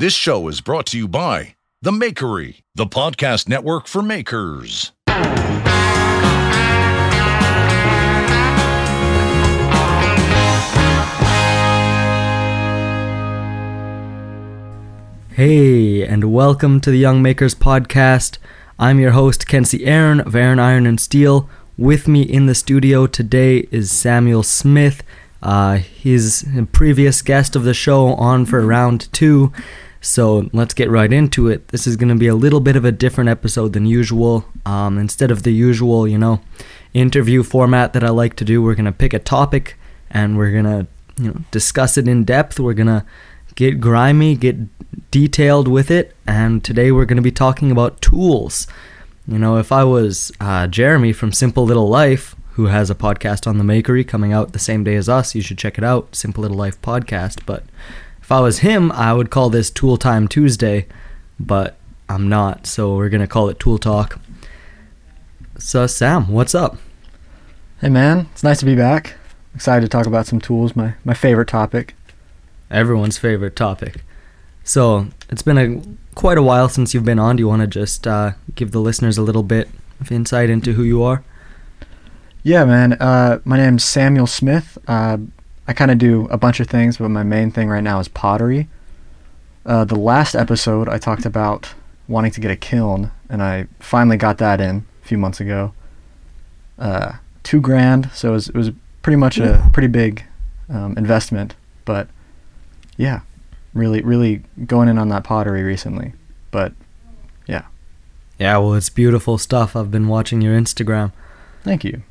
This show is brought to you by The Makery, the podcast network for makers. Hey, and welcome to the Young Makers Podcast. I'm your host, Kenzie Aaron of Aaron Iron and Steel. With me in the studio today is Samuel Smith. Uh, he's a previous guest of the show on for round two. So let's get right into it. This is going to be a little bit of a different episode than usual. Um, instead of the usual, you know, interview format that I like to do, we're going to pick a topic and we're going to, you know, discuss it in depth. We're going to get grimy, get detailed with it, and today we're going to be talking about tools. You know, if I was uh, Jeremy from Simple Little Life, who has a podcast on the Makery coming out the same day as us, you should check it out, Simple Little Life podcast. But if I was him, I would call this Tool Time Tuesday, but I'm not, so we're going to call it Tool Talk. So, Sam, what's up? Hey man, it's nice to be back. Excited to talk about some tools, my, my favorite topic. Everyone's favorite topic. So, it's been a quite a while since you've been on. Do you want to just uh, give the listeners a little bit of insight into who you are? Yeah, man. Uh, my name's Samuel Smith. Uh, I kind of do a bunch of things, but my main thing right now is pottery. Uh, the last episode, I talked about wanting to get a kiln, and I finally got that in a few months ago. Uh, two grand, so it was, it was pretty much a pretty big um, investment, but yeah, really, really going in on that pottery recently. But yeah, Yeah, well, it's beautiful stuff. I've been watching your Instagram. thank you.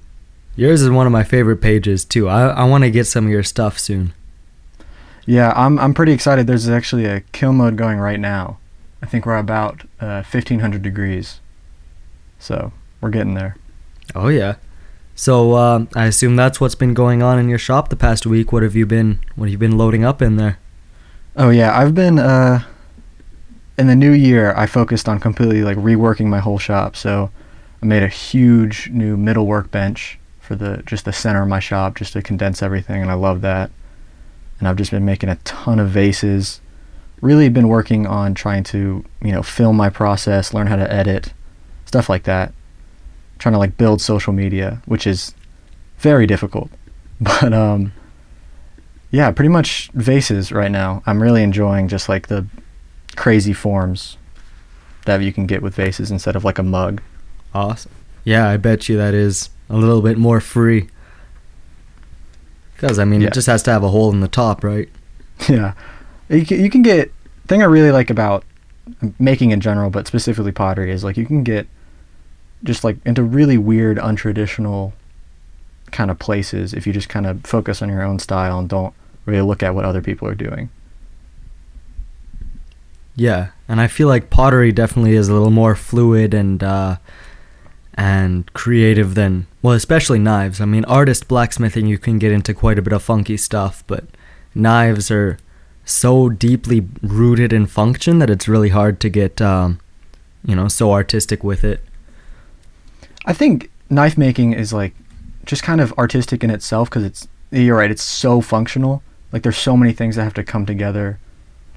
Yours is one of my favorite pages too. I I want to get some of your stuff soon. Yeah, I'm I'm pretty excited. There's actually a kill mode going right now. I think we're about uh, 1500 degrees, so we're getting there. Oh yeah. So uh, I assume that's what's been going on in your shop the past week. What have you been What have you been loading up in there? Oh yeah, I've been uh, in the new year. I focused on completely like reworking my whole shop. So I made a huge new middle workbench for the just the center of my shop, just to condense everything, and I love that. And I've just been making a ton of vases. Really been working on trying to you know film my process, learn how to edit, stuff like that. Trying to like build social media, which is very difficult. But um, yeah, pretty much vases right now. I'm really enjoying just like the crazy forms that you can get with vases instead of like a mug. Awesome. Yeah, I bet you that is a little bit more free. Because I mean, Yeah. it just has to have a hole in the top, right? yeah, you can, you can get. Thing I really like about making in general, but specifically pottery, is like you can get just like into really weird, untraditional kind of places if you just kind of focus on your own style and don't really look at what other people are doing. Yeah, and I feel like pottery definitely is a little more fluid and uh, and creative than well, especially knives. I mean, artist blacksmithing you can get into quite a bit of funky stuff, but knives are so deeply rooted in function that it's really hard to get um, you know so artistic with it. I think knife making is like just kind of artistic in itself because it's you're right it's so functional. Like there's so many things that have to come together.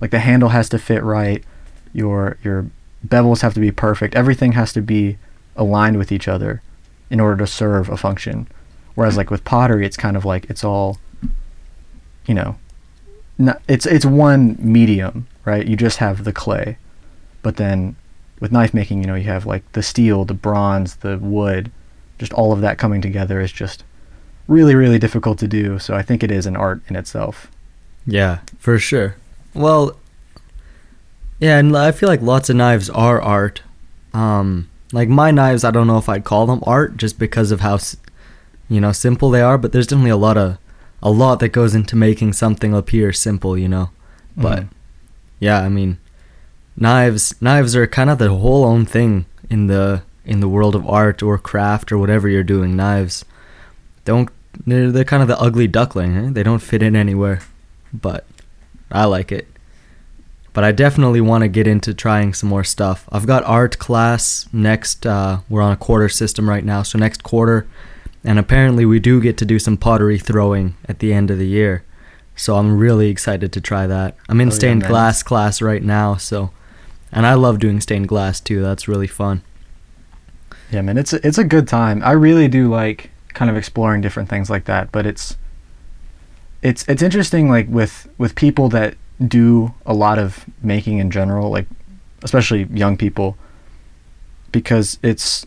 Like the handle has to fit right. Your your bevels have to be perfect. Everything has to be aligned with each other in order to serve a function. Whereas like with pottery it's kind of like it's all you know not, it's it's one medium right? You just have the clay. But then with knife making you know you have like the steel the bronze the wood just all of that coming together is just really really difficult to do. So i think it is an art in itself. Yeah, for sure. Well, yeah, and I feel like lots of knives are art. Um, like my knives, I don't know if I'd call them art just because of how, you know, simple they are. But there's definitely a lot of, a lot that goes into making something appear simple, you know. But Mhm. yeah, I mean, knives, knives are kind of the whole own thing in the in the world of art or craft or whatever you're doing. Knives don't they're, they're kind of the ugly duckling. Eh? They don't fit in anywhere but I like it. But I definitely want to get into trying some more stuff. I've got art class next. Uh, we're on a quarter system right now, so next quarter, and apparently we do get to do some pottery throwing at the end of the year. So I'm really excited to try that. I'm in Oh, stained man. glass class right now, so and I love doing stained glass too. That's really fun. Yeah, man, it's a, it's a good time. I really do like kind of exploring different things like that, but it's it's it's interesting like with with people that do a lot of making in general, like especially young people because it's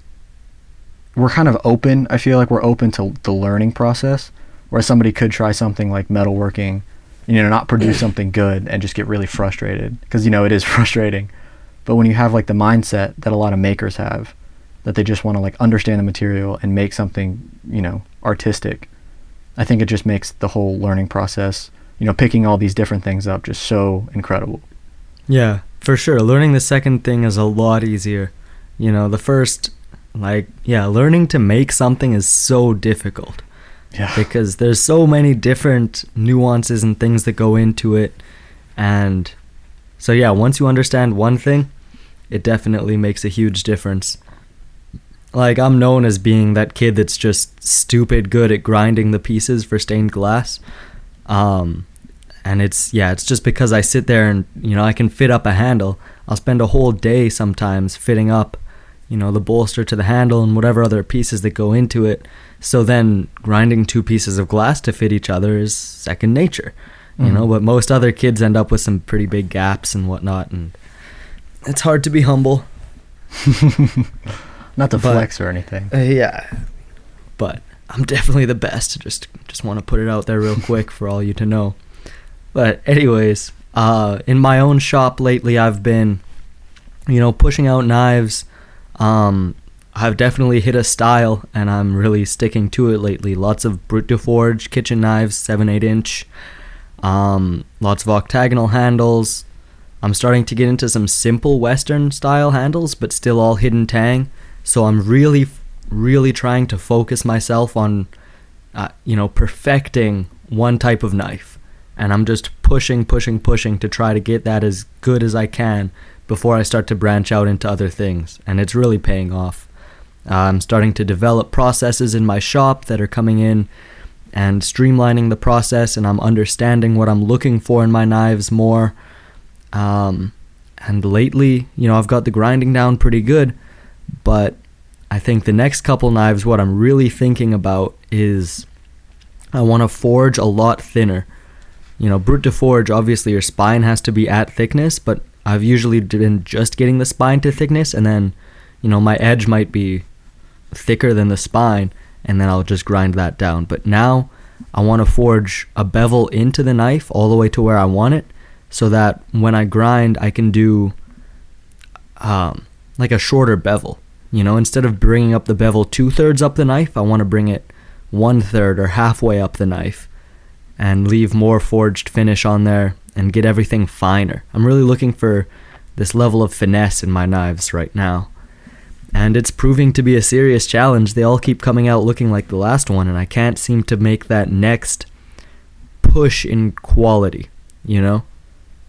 we're kind of open. I feel like we're open to the learning process where somebody could try something like metalworking, you know, not produce something good and just get really frustrated because you know it is frustrating. But when you have like the mindset that a lot of makers have, that they just want to like understand the material and make something, you know, artistic, I think it just makes the whole learning process, you know, picking all these different things up just so incredible. Yeah, for sure. Learning the second thing is a lot easier. You know, the first, like, yeah, learning to make something is so difficult Yeah. because there's so many different nuances and things that go into it. And so, yeah, once you understand one thing, it definitely makes a huge difference. Like, I'm known as being that kid that's just stupid good at grinding the pieces for stained glass. Um, and it's yeah it's just because i sit there and you know i can fit up a handle i'll spend a whole day sometimes fitting up you know the bolster to the handle and whatever other pieces that go into it so then grinding two pieces of glass to fit each other is second nature you know Mhm. but most other kids end up with some pretty big gaps and whatnot and it's hard to be humble Not to But- flex or anything. uh, yeah but i'm definitely the best. Just just want to put it out there real quick for all you to know. But anyways uh in my own shop lately i've been you know pushing out knives. Um i've definitely hit a style and i'm really sticking to it lately. Lots of brute de forge kitchen knives 7 8 inch. Um lots of octagonal handles. I'm starting to get into some simple western style handles but still all hidden tang. So i'm really really trying to focus myself on uh, you know perfecting one type of knife. And i'm just pushing pushing pushing to try to get that as good as i can before i start to branch out into other things. And it's really paying off. Uh, i'm starting to develop processes in my shop that are coming in and streamlining the process and i'm understanding what i'm looking for in my knives more. Um, and lately you know i've got the grinding down pretty good but I think the next couple knives, what I'm really thinking about is I want to forge a lot thinner. You know, brute de forge, obviously your spine has to be at thickness, but I've usually been just getting the spine to thickness, and then, you know, my edge might be thicker than the spine, and then I'll just grind that down. But now I want to forge a bevel into the knife all the way to where I want it, so that when I grind, I can do um, like a shorter bevel. You know, instead of bringing up the bevel two thirds up the knife, I want to bring it one third or halfway up the knife and leave more forged finish on there and get everything finer. I'm really looking for this level of finesse in my knives right now. And it's proving to be a serious challenge. They all keep coming out looking like the last one, and I can't seem to make that next push in quality, you know?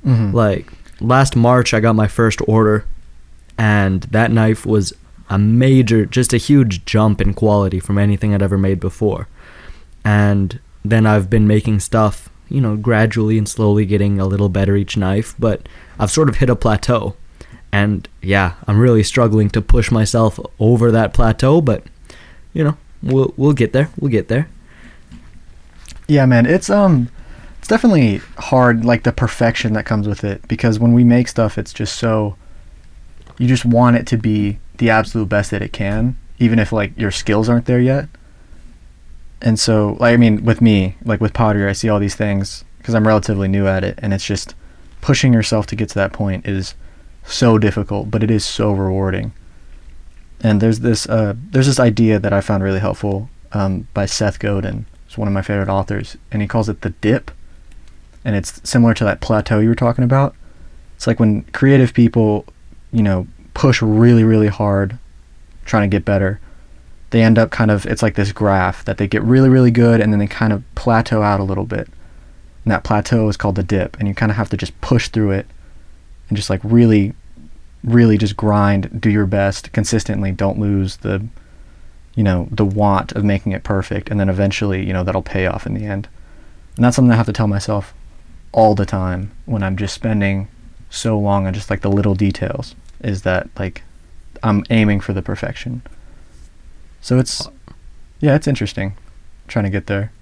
Mhm. Like last March, I got my first order, and that knife was a major, just a huge jump in quality from anything I'd ever made before. And then I've been making stuff, you know, gradually and slowly getting a little better each knife, but I've sort of hit a plateau. And yeah, I'm really struggling to push myself over that plateau, but you know, we'll we'll get there. We'll get there. Yeah, man, it's um it's definitely hard like the perfection that comes with it because when we make stuff it's just so you just want it to be the absolute best that it can even if like your skills aren't there yet. And so like I mean with me, like with pottery, I see all these things because I'm relatively new at it and it's just pushing yourself to get to that point is so difficult, but it is so rewarding. And there's this uh, there's this idea that I found really helpful um, by Seth Godin. It's one of my favorite authors, and he calls it the dip. And it's similar to that plateau you were talking about. It's like when creative people, you know, push really really hard, trying to get better. They end up kind of it's like this graph that they get really really good, and then they kind of plateau out a little bit. And that plateau is called the dip, and you kind of have to just push through it, and just like really really just grind, do your best consistently, don't lose the you know, the want of making it perfect and then eventually, you know, that'll pay off in the end. And that's something I have to tell myself all the time when I'm just spending so long on just like the little details is that like I'm aiming for the perfection. So it's yeah, it's interesting trying to get there.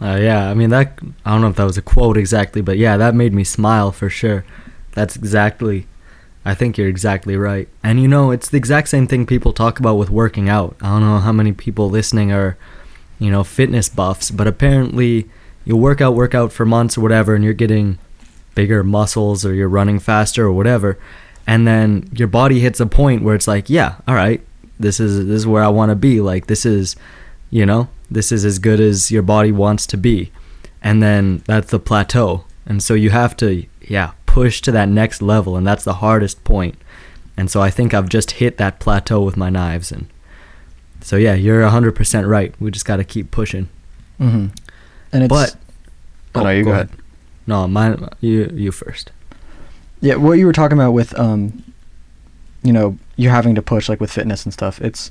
Uh, yeah, I mean that. I don't know if that was a quote exactly, but yeah, that made me smile for sure. That's exactly. I think you're exactly right. And you know, it's the exact same thing people talk about with working out. I don't know how many people listening are, you know, fitness buffs, but apparently you work out, work out for months or whatever, and you're getting bigger muscles or you're running faster or whatever, and then your body hits a point where it's like, yeah, all right, this is this is where I want to be. Like this is, you know, this is as good as your body wants to be, and then that's the plateau, and so you have to, yeah, push to that next level, and that's the hardest point. And so I think I've just hit that plateau with my knives, and so yeah, you're hundred percent right. We just got to keep pushing. Mm-hmm. And it's But oh, no, you go ahead. No, mine. You you first. Yeah, what you were talking about with um, you know, you're having to push like with fitness and stuff. It's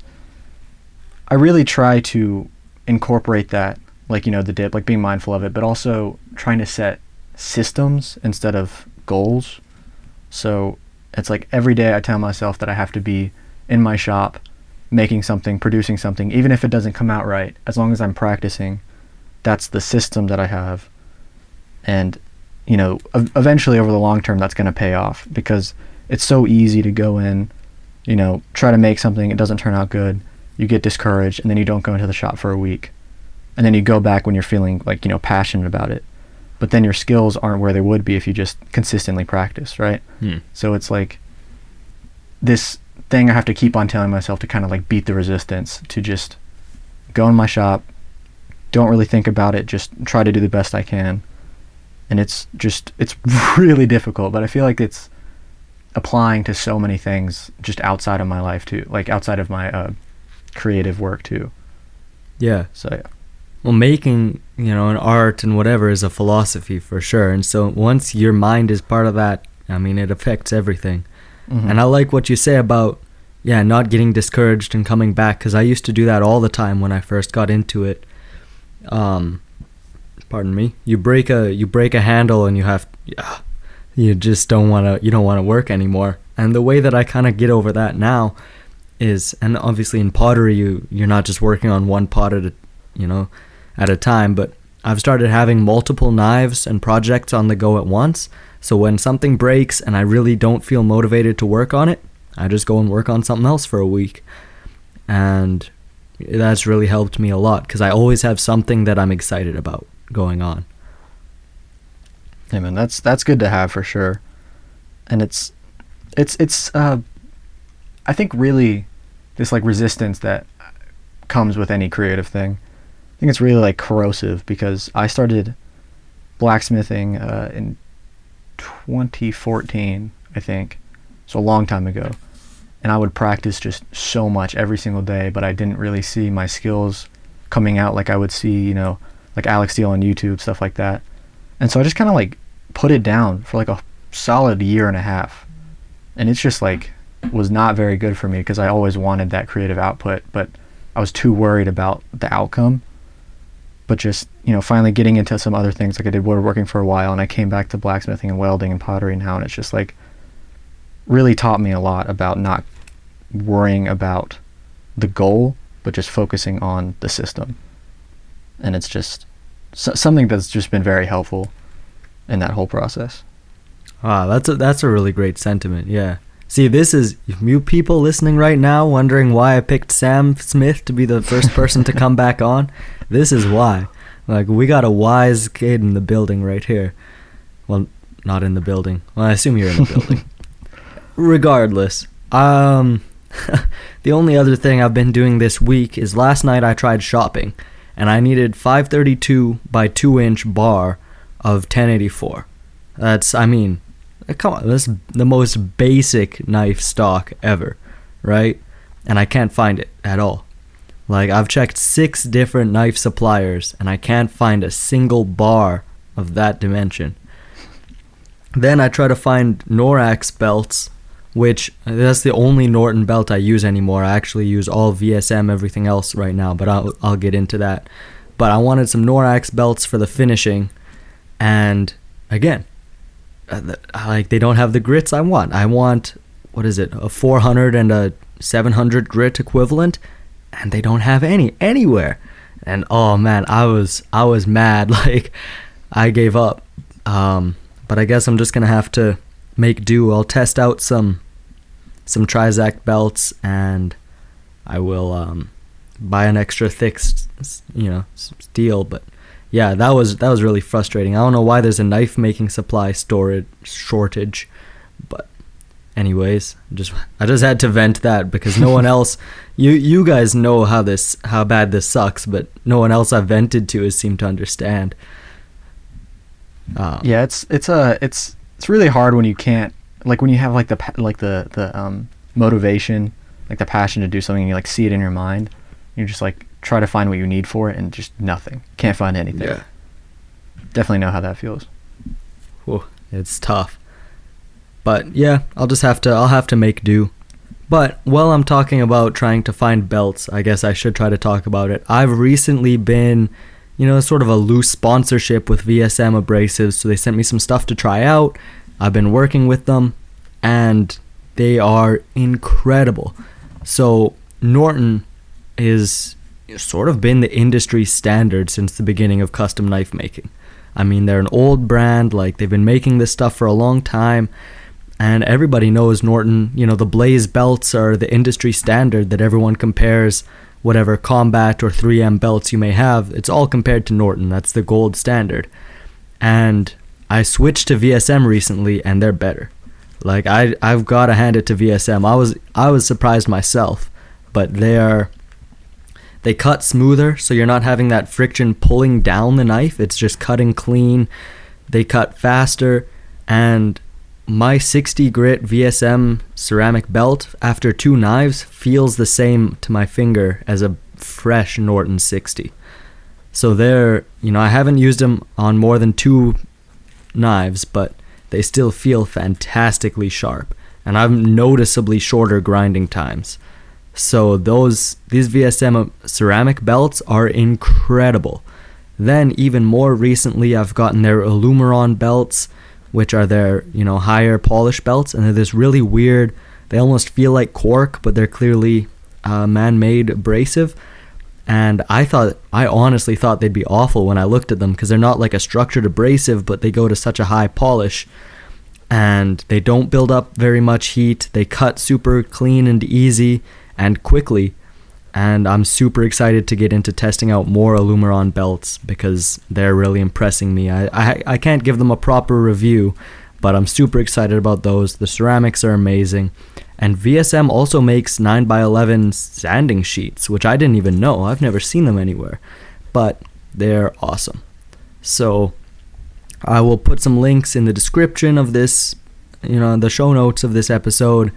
I really try to incorporate that, like you know, the dip, like being mindful of it, but also trying to set systems instead of goals. So it's like every day I tell myself that I have to be in my shop, making something, producing something, even if it doesn't come out right. As long as I'm practicing, that's the system that I have, and you know, eventually over the long term, that's going to pay off because it's so easy to go in, you know, try to make something, it doesn't turn out good, you get discouraged, and then you don't go into the shop for a week. And then you go back when you're feeling like, you know, passionate about it. But then your skills aren't where they would be if you just consistently practice, right? Hmm. So it's like this thing I have to keep on telling myself to kind of like beat the resistance to just go in my shop, don't really think about it, just try to do the best I can. And it's just it's really difficult, but I feel like it's applying to so many things just outside of my life too, like outside of my uh, creative work too. Yeah. So yeah. Well, making, you know, an art and whatever is a philosophy for sure. And so once your mind is part of that, I mean, it affects everything. Mhm. And I like what you say about, yeah, not getting discouraged and coming back because I used to do that all the time when I first got into it. Um, pardon me. You break a you break a handle and you have, yeah, you just don't want to you don't want to work anymore. And the way that I kind of get over that now is, and obviously in pottery you you're not just working on one pot at a, you know, at a time, but I've started having multiple knives and projects on the go at once. So when something breaks and I really don't feel motivated to work on it, I just go and work on something else for a week. And that's really helped me a lot because I always have something that I'm excited about going on. Yeah, man, that's that's good to have for sure. And it's it's it's uh I think really this like resistance that comes with any creative thing. I think it's really like corrosive because I started blacksmithing uh, in 2014, I think. So a long time ago. And I would practice just so much every single day, but I didn't really see my skills coming out like I would see, you know, like Alec Steele on YouTube, stuff like that. And so I just kind of like put it down for like a solid year and a half. And it's just like was not very good for me because I always wanted that creative output, but I was too worried about the outcome. But just, you know, finally getting into some other things like I did woodworking for a while and I came back to blacksmithing and welding and pottery now and it's just like really taught me a lot about not worrying about the goal, but just focusing on the system. And it's just so- something that's just been very helpful in that whole process. Ah, that's a that's a really great sentiment. Yeah. See, this is you people listening right now wondering why I picked Sam Smith to be the first person to come back on. This is why. Like we got a wise kid in the building right here. Well, not in the building. Well, I assume you're in the building. Regardless, um the only other thing I've been doing this week is last night I tried shopping and I needed 532 by 2 inch bar of 1084. That's I mean, uh, come on, that's the most basic knife stock ever, right? And I can't find it at all. Like I've checked 6 different knife suppliers and I can't find a single bar of that dimension. Then I try to find Norax belts, which that's the only Norton belt I use anymore. I actually use all VSM everything else right now, but I'll I'll get into that. but I wanted some Norax belts for the finishing, and again, uh, like they don't have the grits I want. I want what is it, a 400 and a 700 grit equivalent, and they don't have any anywhere. And oh man, I was I was mad. Like I gave up. Um, but I guess I'm just gonna have to make do. I'll test out some some Trizact belts, and I will um, buy an extra thick, you know, steel. But yeah, that was that was really frustrating. I don't know why there's a knife making supply storage shortage, but anyways, just I just had to vent that because no one else, you you guys know how this how bad this sucks, but no one else I've vented to has seemed to understand. Um, Yeah, it's it's a it's it's really hard when you can't like when you have like the like the the um motivation, like the passion to do something, and you like see it in your mind. You just like try to find what you need for it, and just nothing. Can't find anything. Yeah. Definitely know how that feels. Whew, it's tough. But yeah, I'll just have to I'll have to make do. But while I'm talking about trying to find belts, I guess I should try to talk about it. I've recently been, you know, sort of a loose sponsorship with VSM Abrasives, so they sent me some stuff to try out. I've been working with them and they are incredible. So, Norton is sort of been the industry standard since the beginning of custom knife making. I mean, they're an old brand, like they've been making this stuff for a long time, and everybody knows Norton. You know, the Blaze belts are the industry standard that everyone compares whatever combat or 3M belts you may have. It's all compared to Norton. That's the gold standard. And I switched to VSM recently, and they're better. Like I, I've got to hand it to VSM. I was, I was surprised myself, but they are they cut smoother so you're not having that friction pulling down the knife it's just cutting clean they cut faster and my 60 grit VSM ceramic belt after two knives feels the same to my finger as a fresh Norton 60 so they're you know I haven't used them on more than two knives but they still feel fantastically sharp and I've noticeably shorter grinding times so those these VSM ceramic belts are incredible. Then even more recently I've gotten their Illumiron belts, which are their, you know, higher polish belts and they're this really weird they almost feel like cork, but they're clearly uh, man-made abrasive. And I thought I honestly thought they'd be awful when I looked at them because they're not like a structured abrasive, but they go to such a high polish and they don't build up very much heat. They cut super clean and easy and quickly. And I'm super excited to get into testing out more Illumiron belts because they're really impressing me. I, I, I can't give them a proper review, but I'm super excited about those. The ceramics are amazing. And VSM also makes 9x11 sanding sheets, which I didn't even know. I've never seen them anywhere. But they're awesome. So I will put some links in the description of this, you know, the show notes of this episode.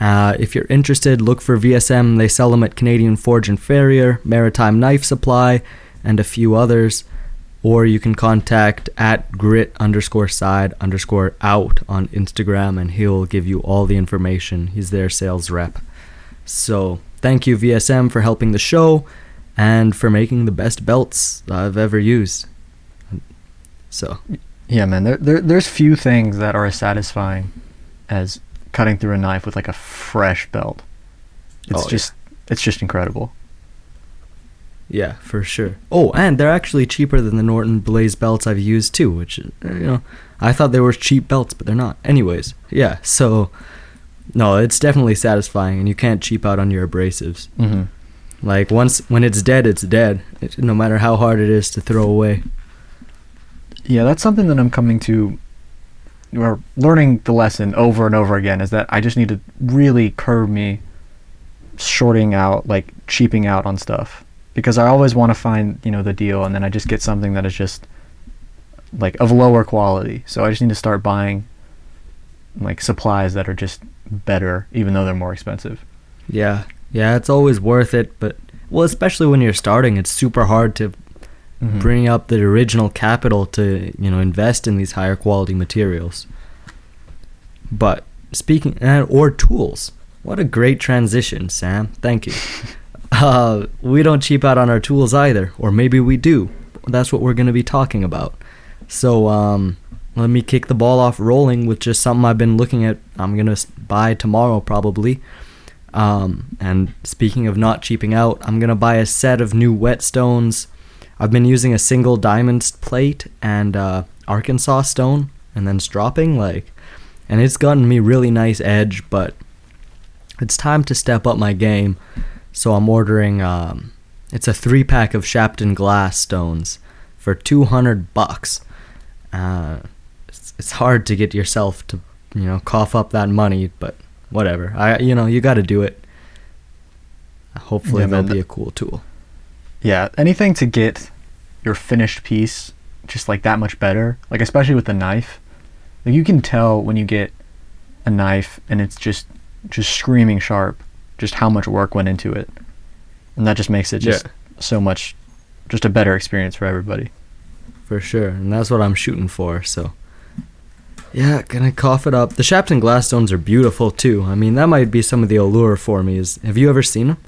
Uh, if you're interested, look for VSM. They sell them at Canadian Forge and Farrier, Maritime Knife Supply, and a few others. Or you can contact at grit underscore side underscore out on Instagram, and he'll give you all the information. He's their sales rep. So thank you, VSM, for helping the show and for making the best belts I've ever used. So Yeah, man. There, there there's few things that are as satisfying as cutting through a knife with like a fresh belt. It's Oh, yeah. just it's just incredible. Yeah, for sure. Oh, and they're actually cheaper than the Norton Blaze belts I've used too, which uh, you know, I thought they were cheap belts, but they're not. Anyways, yeah. So, no, it's definitely satisfying, and you can't cheap out on your abrasives. hmm Like once when it's dead, it's dead. It, no matter how hard it is to throw away. Yeah, that's something that I'm coming to or learning the lesson over and over again is that I just need to really curb me shorting out like cheaping out on stuff because I always want to find, you know, the deal and then I just get something that is just like of lower quality. So I just need to start buying like supplies that are just better even though they're more expensive. Yeah, yeah, it's always worth it, but well, especially when you're starting, it's super hard to Mhm. bring up the original capital to you know invest in these higher quality materials. But speaking or tools, what a great transition, Sam. Thank you. uh, we don't cheap out on our tools either, or maybe we do. That's what we're going to be talking about. So, um, let me kick the ball off rolling with just something I've been looking at. I'm going to buy tomorrow, probably. Um, and speaking of not cheaping out, I'm going to buy a set of new whetstones. I've been using a single diamond plate and uh, Arkansas stone and then stropping, like, and it's gotten me really nice edge, but it's time to step up my game. So I'm ordering. Um, it's a three pack of Shapton glass stones for 200 bucks. Uh, it's, it's hard to get yourself to you know cough up that money, but whatever. I you know you got to do it. Hopefully Yeah, they'll man, be a cool tool. Yeah, anything to get your finished piece just like that much better. Like especially with the knife, like you can tell when you get a knife and it's just just screaming sharp, just how much work went into it, and that just makes it just so much, just a better experience for everybody. for sure, and that's what I'm shooting for. So, yeah, gonna cough it up. The Shapton glass stones are beautiful too. I mean, that might be some of the allure for me. Is have you ever seen them?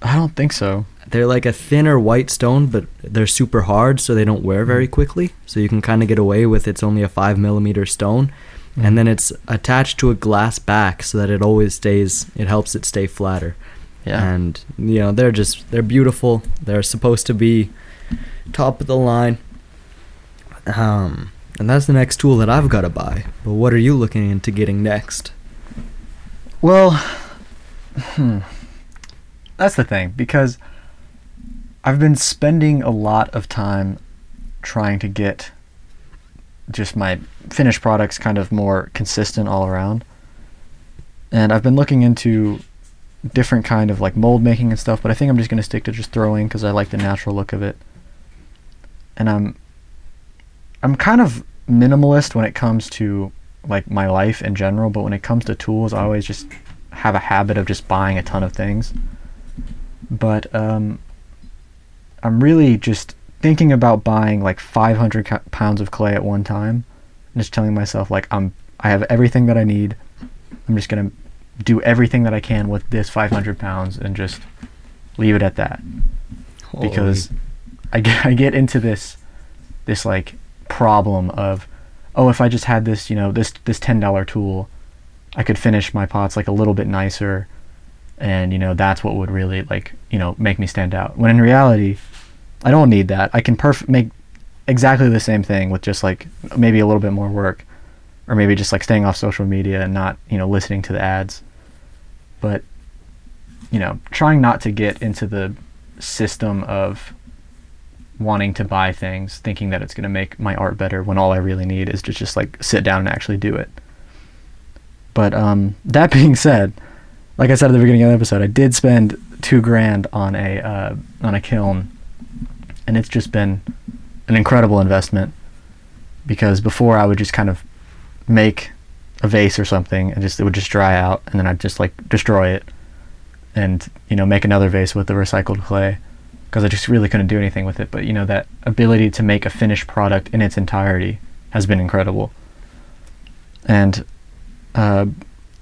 I don't think so. They're like a thinner white stone, but they're super hard, so they don't wear very mm. quickly. So you can kind of get away with it's only a five millimeter stone, and then it's attached to a glass back so that it always stays. It helps it stay flatter. Yeah. And you know they're just they're beautiful. They're supposed to be top of the line. Um, and that's the next tool that I've got to buy. But what are you looking into getting next? Well, hmm. that's the thing because I've been spending a lot of time trying to get just my finished products kind of more consistent all around. And I've been looking into different kind of like mold making and stuff, but I think I'm just going to stick to just throwing cuz I like the natural look of it. And I'm I'm kind of minimalist when it comes to like my life in general, but when it comes to tools, I always just have a habit of just buying a ton of things. But um, I'm really just thinking about buying like 500 ca- pounds of clay at one time, and just telling myself like I'm I have everything that I need. I'm just gonna do everything that I can with this 500 pounds and just leave it at that. Because I get I get into this this like problem of oh if I just had this you know this this ten dollar tool I could finish my pots like a little bit nicer. And you know that's what would really like you know make me stand out. When in reality I don't need that I can perf- make exactly the same thing with just like maybe a little bit more work or maybe just like staying off social media and not you know listening to the ads but you know trying not to get into the system of wanting to buy things thinking that it's going to make my art better when all I really need is to just like sit down and actually do it. But um that being said, like I said at the beginning of the episode, I did spend 2 grand on a uh, on a kiln and it's just been an incredible investment because before I would just kind of make a vase or something and just it would just dry out and then I'd just like destroy it and you know make another vase with the recycled clay because I just really couldn't do anything with it. But you know that ability to make a finished product in its entirety has been incredible. And uh,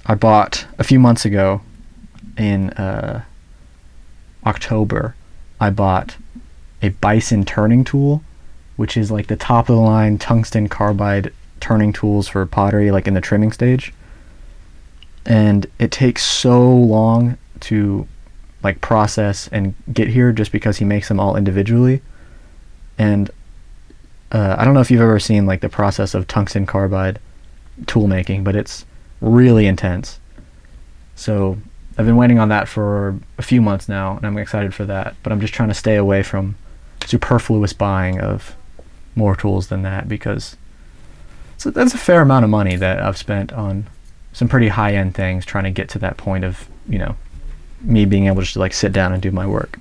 I bought a few months ago, in uh, October, I bought a Bison turning tool, which is like the top of the line tungsten carbide turning tools for pottery, like in the trimming stage. And it takes so long to like process and get here just because he makes them all individually. And uh, I don't know if you've ever seen like the process of tungsten carbide tool making, but it's really intense. So I've been waiting on that for a few months now, and I'm excited for that. But I'm just trying to stay away from superfluous buying of more tools than that because so that's a fair amount of money that I've spent on some pretty high end things trying to get to that point of you know me being able just to like sit down and do my work.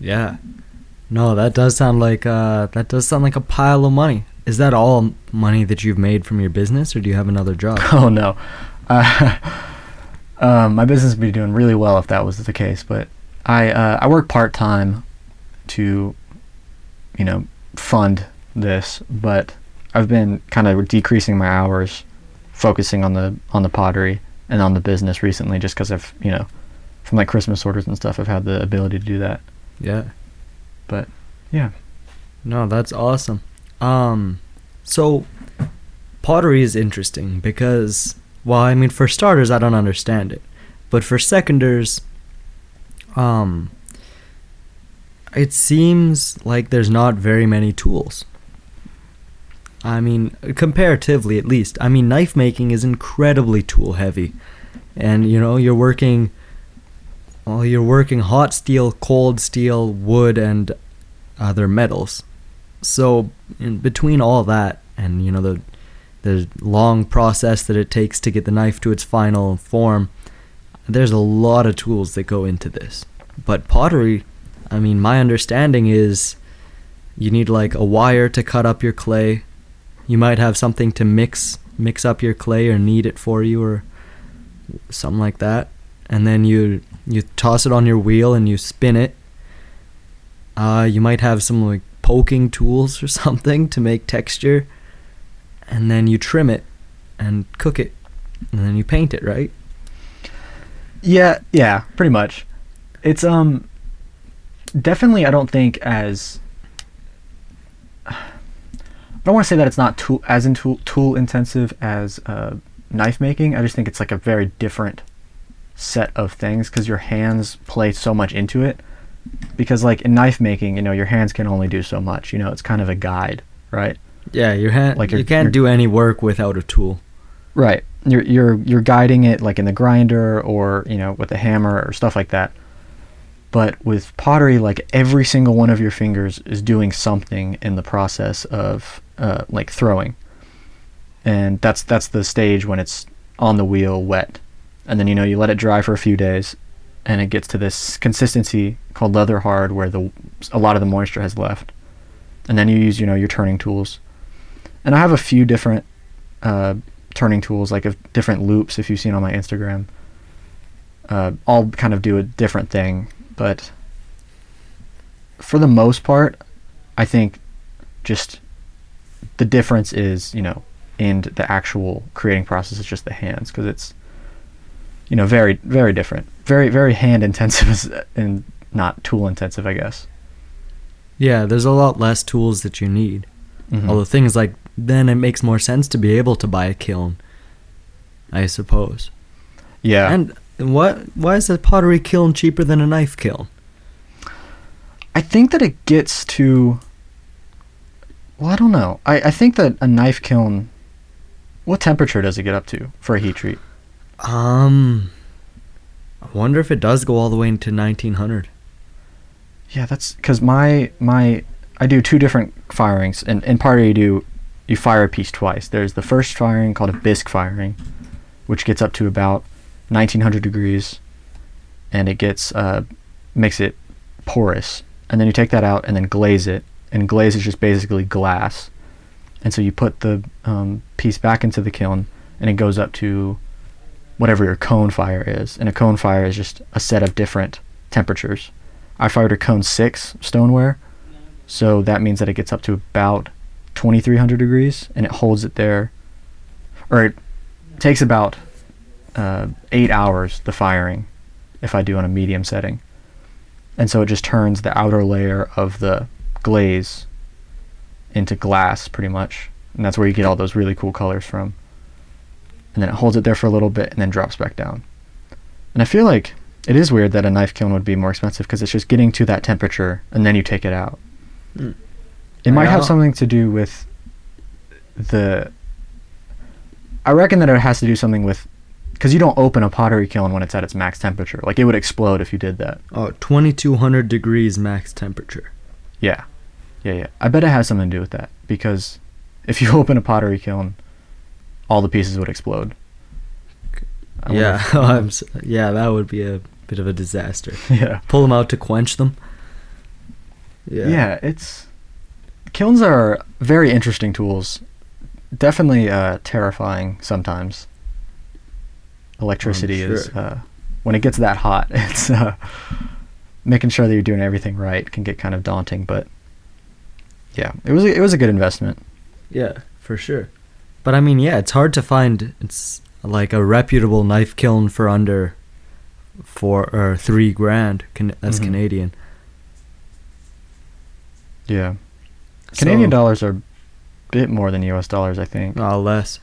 Yeah. No, that does sound like uh that does sound like a pile of money. Is that all money that you've made from your business or do you have another job? Oh no, uh, um, my business would be doing really well if that was the case. But I uh, I work part time to, you know, fund this. But I've been kind of decreasing my hours, focusing on the on the pottery and on the business recently, just because I've you know from like Christmas orders and stuff. I've had the ability to do that. Yeah. But yeah, No, that's awesome. Um, so pottery is interesting because, well, I mean, for starters, I don't understand it, but for seconders, um, it seems like there's not very many tools. I mean, comparatively at least. I mean, knife making is incredibly tool heavy, and you know, you're working. Well, you're working hot steel, cold steel, wood, and other metals. So in between all that and you know the the long process that it takes to get the knife to its final form, there's a lot of tools that go into this. But pottery, I mean, my understanding is you need like a wire to cut up your clay. You might have something to mix mix up your clay or knead it for you or something like that. And then you you toss it on your wheel and you spin it uh, you might have some like poking tools or something to make texture, and then you trim it and cook it, and then you paint it, right? yeah, yeah, pretty much. It's um definitely I don't think as I don't want to say that it's not tool as in tool tool intensive as uh, knife making. I just think it's like a very different set of things because your hands play so much into it. Because like in knife making, you know, your hands can only do so much. You know, it's kind of a guide, right? Yeah, your hand. Like you can't do any work without a tool. Right. You're you're you're guiding it like in the grinder or you know with a hammer or stuff like that. But with pottery, like every single one of your fingers is doing something in the process of uh, like throwing, and that's that's the stage when it's on the wheel wet, and then you know you let it dry for a few days, and it gets to this consistency called leather hard where the a lot of the moisture has left, and then you use you know your turning tools, and I have a few different uh, turning tools like of different loops if you've seen on my Instagram. Uh, all kind of do a different thing, but for the most part, I think just the difference is you know in the actual creating process is just the hands because it's you know very very different, very very hand intensive and not tool intensive, I guess. Yeah, there's a lot less tools that you need. Mhm. Although things like then it makes more sense to be able to buy a kiln. I suppose. yeah, And what? Why is a pottery kiln cheaper than a knife kiln? I think that it gets to. Well, I don't know. I, I think that a knife kiln. What temperature does it get up to for a heat treat? Um, I wonder if it does go all the way into 1900. Yeah, that's because my my I do two different firings, and in part you do you fire a piece twice. There's the first firing called a bisque firing, which gets up to about 1900 degrees, and it gets uh, makes it porous, and then you take that out and then glaze it, and glaze is just basically glass, and so you put the um, piece back into the kiln, and it goes up to whatever your cone fire is, and a cone fire is just a set of different temperatures. I fired a cone six stoneware, so that means that it gets up to about 2300 degrees and it holds it there, or it takes about uh, eight hours the firing if I do on a medium setting, and so it just turns the outer layer of the glaze into glass pretty much, and that's where you get all those really cool colors from. And then it holds it there for a little bit and then drops back down. And I feel like it is weird that a knife kiln would be more expensive because it's just getting to that temperature and then you take it out. Hmm. It might have something to do with the. I reckon that it has to do something with. Because you don't open a pottery kiln when it's at its max temperature. Like it would explode if you did that. Oh, 2200 degrees max temperature. Yeah. Yeah, yeah. I bet it has something to do with that. Because if you open a pottery kiln, all the pieces would explode. Yeah, if- I'm s- yeah, that would be a bit of a disaster. yeah. Pull them out to quench them. Yeah. it's kilns are very interesting tools. Definitely uh, terrifying sometimes. Electricity is uh, when it gets that hot. It's uh, making sure that you're doing everything right can get kind of daunting, but yeah, it was a, it was a good investment. Yeah, for sure. But I mean, yeah, it's hard to find it's like a reputable knife kiln for under four or three grand. Can, that's Mhm. Canadian. Yeah. Canadian dollars are a bit more than U.S. dollars, I think. Uh, less.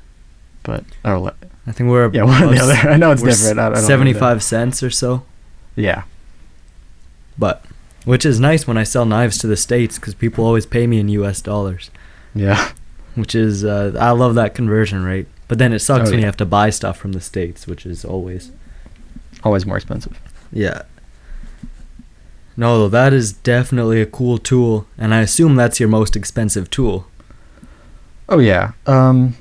But or le- I think we're yeah, one or the other. I know it's different. I, don't know Seventy-five cents or so. Yeah. But which is nice when I sell knives to the states because people always pay me in U.S. dollars. Yeah. Which is uh, I love that conversion rate. But then it sucks Oh, when you have to buy stuff from the states, which is always Always more expensive. yeah. No, that is definitely a cool tool, and I assume that's your most expensive tool. Oh yeah. Um,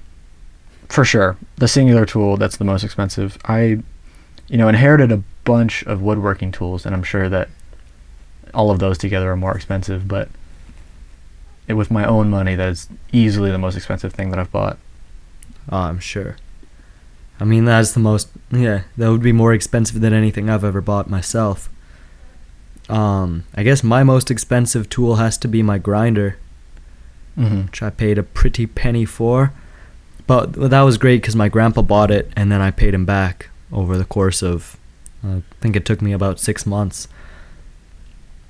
for sure. The singular tool that's the most expensive. I, you know, inherited a bunch of woodworking tools, and I'm sure that all of those together are more expensive. But it, with my own money, that is easily the most expensive thing that I've bought. Oh, I'm sure. I mean, that's the most. Yeah, that would be more expensive than anything I've ever bought myself. Um, I guess my most expensive tool has to be my grinder, Mm-hmm. which I paid a pretty penny for. But that was great because my grandpa bought it, and then I paid him back over the course of. uh, I think it took me about six months.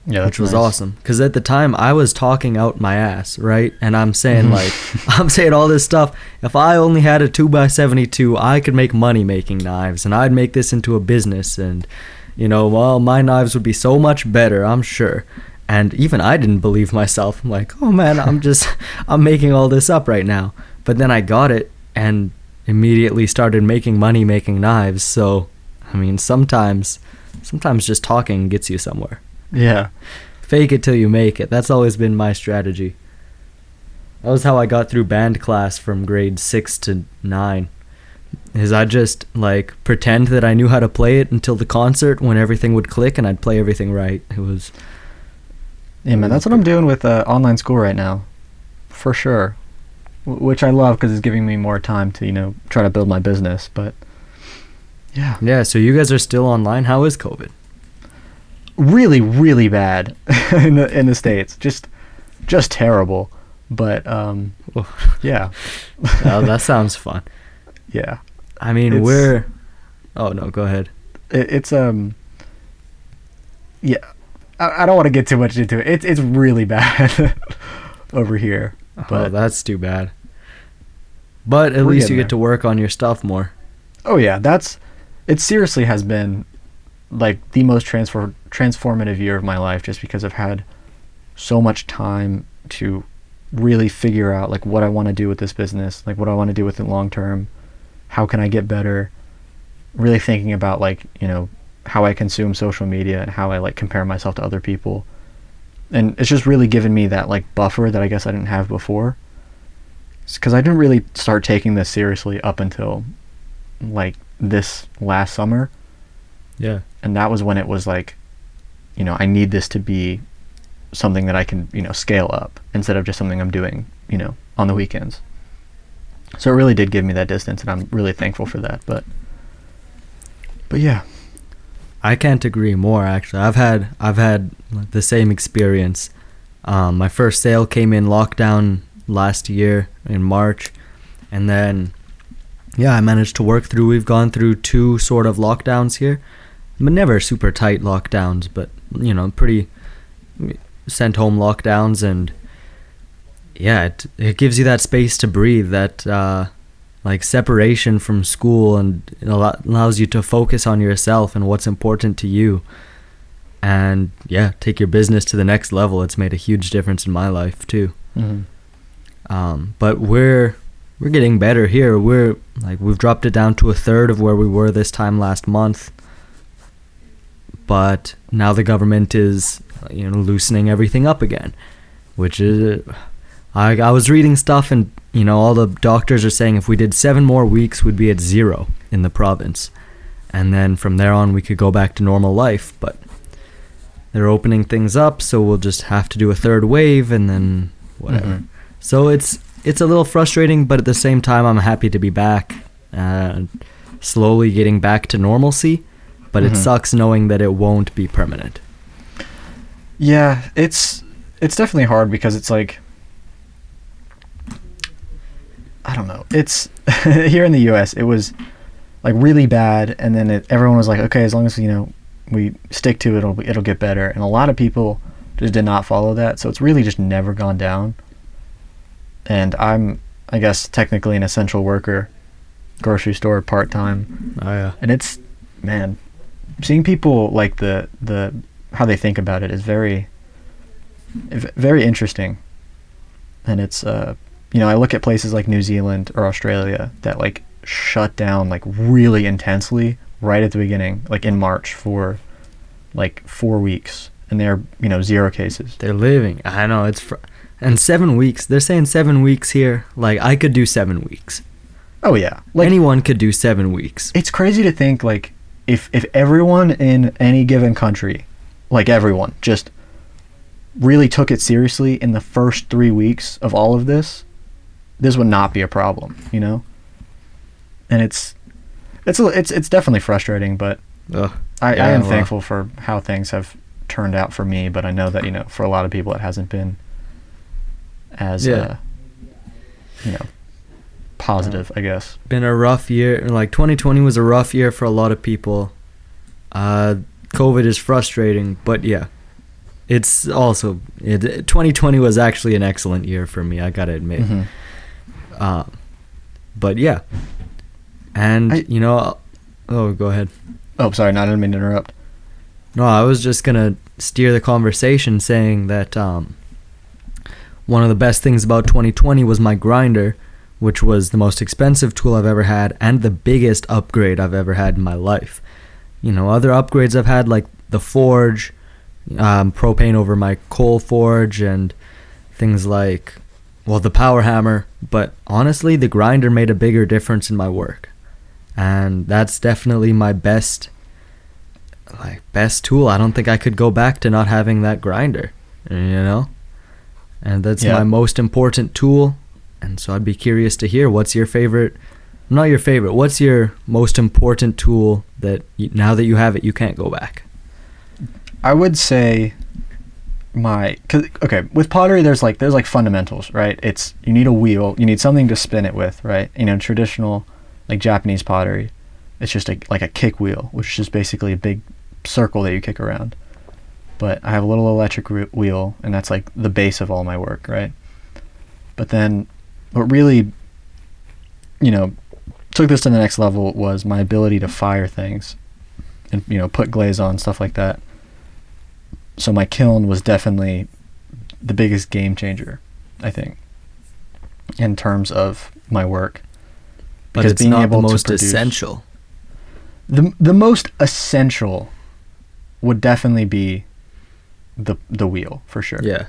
Yeah, which was nice. awesome because at the time I was talking out my ass, right? And I'm saying like I'm saying all this stuff. If I only had a two x seventy two, I could make money making knives, and I'd make this into a business. And you know, well, my knives would be so much better, I'm sure. And even I didn't believe myself. I'm like, oh man, I'm just I'm making all this up right now. But then I got it and immediately started making money making knives. So, I mean, sometimes sometimes just talking gets you somewhere Yeah. fake it till you make it. That's always been my strategy. That was how I got through band class from grade 6 to 9. Is I just like pretend that I knew how to play it until the concert when everything would click and I'd play everything right. It was Yeah, man, that's what I'm doing with uh, online school right now, for sure. W- which I love because it's giving me more time to you know try to build my business. But yeah, Yeah, so you guys are still online. How is COVID? really, really bad in the in the states. Just just terrible. But um, yeah, oh, that sounds fun. yeah. I mean, It's- we're Oh, no, go ahead. It, it's um, yeah. I, I don't want to get too much into it. It's it's really bad over here. Oh, that's too bad. But at least you get there. to work on your stuff more. Oh yeah, that's it. Seriously, has been like the most transfor- transformative year of my life, just because I've had so much time to really figure out like what I want to do with this business, like what I want to do with it long term. How can I get better? Really thinking about like you know how I consume social media and how I like compare myself to other people, and it's just really given me that like buffer that I guess I didn't have before. Because I didn't really start taking this seriously up until like this last summer Yeah. and that was when it was like you know i need this to be something that i can you know scale up instead of just something i'm doing you know on the weekends so it really did give me that distance and i'm really thankful for that but but yeah I can't agree more. Actually, I've had I've had the same experience. Um, my first sale came in lockdown last year in March, and then yeah, I managed to work through. We've gone through two sort of lockdowns here, but never super tight lockdowns, but you know, pretty sent home lockdowns, and yeah, it it gives you that space to breathe. That uh, like separation from school and it allo- allows you to focus on yourself and what's important to you. And yeah take your business to the next level. It's made a huge difference in my life too. Hmm um, but we're we're getting better here. We're like we've dropped it down to a third of where we were this time last month. But now the government is you know loosening everything up again which is I, I was reading stuff and you know all the doctors are saying if we did seven more weeks we'd be at zero in the province and then from there on we could go back to normal life but they're opening things up so we'll just have to do a third wave and then whatever Mhm. so it's it's a little frustrating but at the same time i'm happy to be back uh, slowly getting back to normalcy but it Mhm. sucks knowing that it won't be permanent yeah it's it's definitely hard because it's like i don't know it's here in the us it was like really bad, and then it, everyone was like, okay, as long as you know we stick to it, it'll it'll get better. And a lot of people just did not follow that, so it's really just never gone down. And I'm, I guess, technically an essential worker, grocery store part time, Oh yeah. and it's man, seeing people like the the how they think about it is very very interesting. And it's uh you know, I look at places like New Zealand or Australia that like shut down like really intensely right at the beginning, like in March for like 4 weeks and they're, you know, zero cases. They're living. I know it's fr- and seven weeks. They're saying seven weeks here. Like I could do seven weeks. Oh yeah. Like Anyone could do seven weeks. it's crazy to think like if if everyone in any given country like everyone just really took it seriously in the first three weeks of all of this this would not be a problem you know and it's it's a, it's it's definitely frustrating but Ugh. I, Yeah, I am well. thankful for how things have turned out for me but I know that you know for a lot of people it hasn't been as Yeah. uh, you know positive I guess Been a rough year. Like 2020 was a rough year for a lot of people. Uh, COVID is frustrating, but yeah, it's also it, 2020 was actually an excellent year for me. I gotta admit. Mhm. Uh, but yeah, and I- you know, oh, go ahead. oh sorry no, I didn't mean to interrupt No, I was just gonna steer the conversation saying that um, one of the best things about 2020 was my grinder, which was the most expensive tool I've ever had and the biggest upgrade I've ever had in my life. You know, other upgrades I've had like the forge, um, propane over my coal forge, and things like, well, the power hammer. But honestly, the grinder made a bigger difference in my work, and that's definitely my best like best tool. I don't think I could go back to not having that grinder, you know? And that's Yeah. my most important tool. And so I'd be curious to hear what's your favorite not your favorite. What's your most important tool that you, now that you have it you can't go back? I would say my cause, okay with pottery there's like there's like fundamentals right? It's you need a wheel you need something to spin it with right? You know traditional like Japanese pottery it's just a, like a kick wheel which is just basically a big circle that you kick around. But I have a little electric re- wheel and that's like the base of all my work right? But then what really you know took this to the next level was my ability to fire things and you know put glaze on stuff like that so my kiln was definitely the biggest game changer, I think, in terms of my work. But Because it's being not the able to most produce- essential. The the most essential would definitely be the the wheel for sure. Yeah.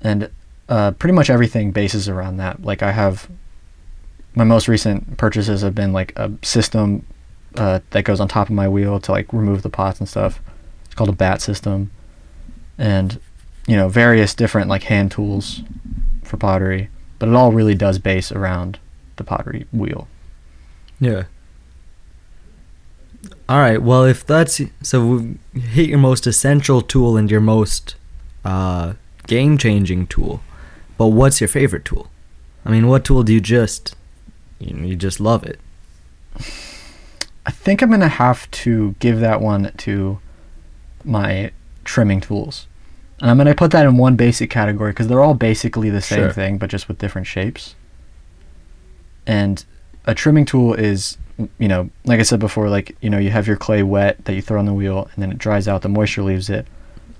and uh, pretty much everything bases around that. Like I have my most recent purchases have been like a system uh, that goes on top of my wheel to like remove the pots and stuff. It's called a bat system, and you know various different like hand tools for pottery. But it all really does base around the pottery wheel. Yeah. All right. Well, if that's so, hit your most essential tool and your most uh, game-changing tool. But what's your favorite tool? I mean, what tool do you just you, you just love it? I think I'm gonna have to give that one to my trimming tools, and I'm gonna put that in one basic category because they're all basically the same Sure. thing, but just with different shapes. And a trimming tool is, you know, like I said before, like you know, you have your clay wet that you throw on the wheel, and then it dries out. The moisture leaves it,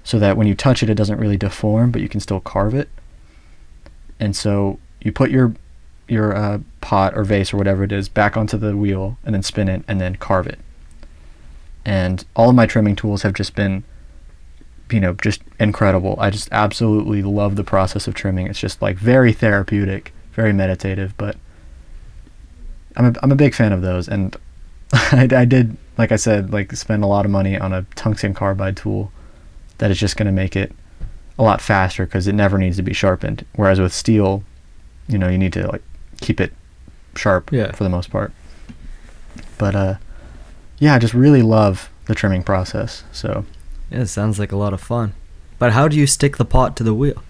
so that when you touch it, it doesn't really deform, but you can still carve it. And so you put your your uh, pot or vase or whatever it is back onto the wheel and then spin it and then carve it. And all of my trimming tools have just been, you know, just incredible. I just absolutely love the process of trimming. It's just like very therapeutic, very meditative. But I'm a, I'm a big fan of those. And I, I did, like I said, like spend a lot of money on a tungsten carbide tool that is just going to make it a lot faster because it never needs to be sharpened. Whereas with steel, you know, you need to like keep it sharp Yeah. for the most part. But uh, yeah, I just really love the trimming process. So Yeah, it sounds like a lot of fun. But how do you stick the pot to the wheel?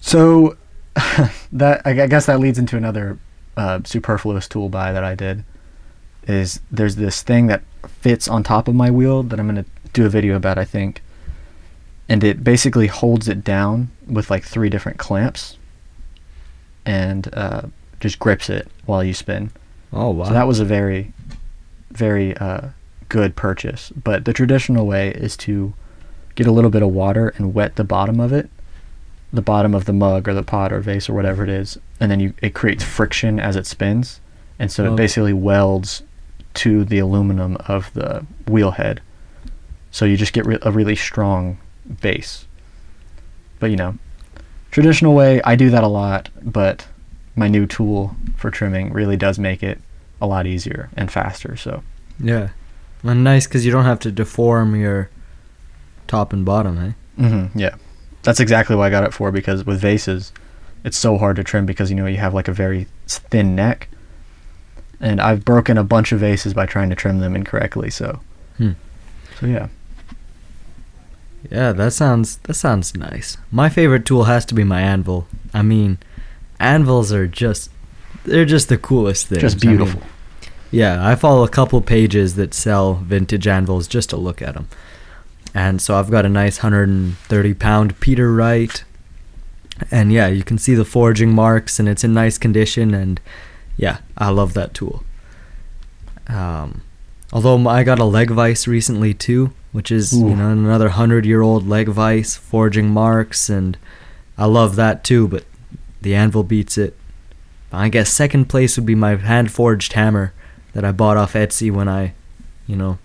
so that I guess that leads into another uh, superfluous tool buy that I did is there's this thing that fits on top of my wheel that I'm gonna do a video about I think, and it basically holds it down with like three different clamps, and uh, just grips it while you spin. Oh wow. So that was a very, very uh, good purchase. But the traditional way is to get a little bit of water and wet the bottom of it, the bottom of the mug or the pot or vase or whatever it is, and then you it creates friction as it spins, and so it basically welds to the aluminum of the wheel head. So you just get re- a really strong base. But you know, traditional way, I do that a lot, but my new tool for trimming really does make it a lot easier and faster. So yeah. And nice because you don't have to deform your top and bottom, eh? hmm yeah, that's exactly what I got it for because with vases, it's so hard to trim because you know you have like a very thin neck, and I've broken a bunch of vases by trying to trim them incorrectly. So, Hmm. so yeah, Yeah, that sounds that sounds nice. My favorite tool has to be my anvil. I mean, anvils are just they're just the coolest thing. just beautiful. yeah, I follow a couple pages that sell vintage anvils just to look at them. And so I've got a nice 130 pound Peter Wright. And yeah, you can see the forging marks and it's in nice condition and yeah, I love that tool. Um, although I got a leg vise recently too, which is Ooh. you know another hundred year old leg vise, forging marks, and I love that too. But the anvil beats it. I guess second place would be my hand forged hammer that I bought off Etsy when I, you know,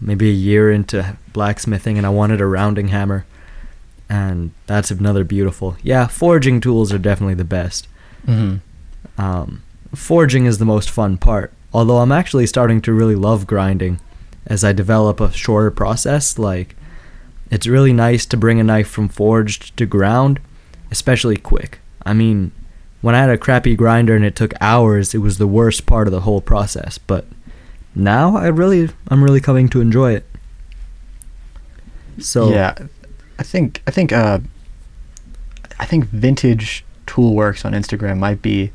maybe a year into blacksmithing and I wanted a rounding hammer. And that's another beautiful. Yeah, forging tools are definitely the best. hmm Um, forging is the most fun part. Although I'm actually starting to really love grinding as I develop a shorter process. Like, it's really nice to bring a knife from forged to ground, especially quick. I mean, when I had a crappy grinder and it took hours, it was the worst part of the whole process. But now I really, I'm really coming to enjoy it. So yeah, I think I think uh, I think vintage toolworks on Instagram might be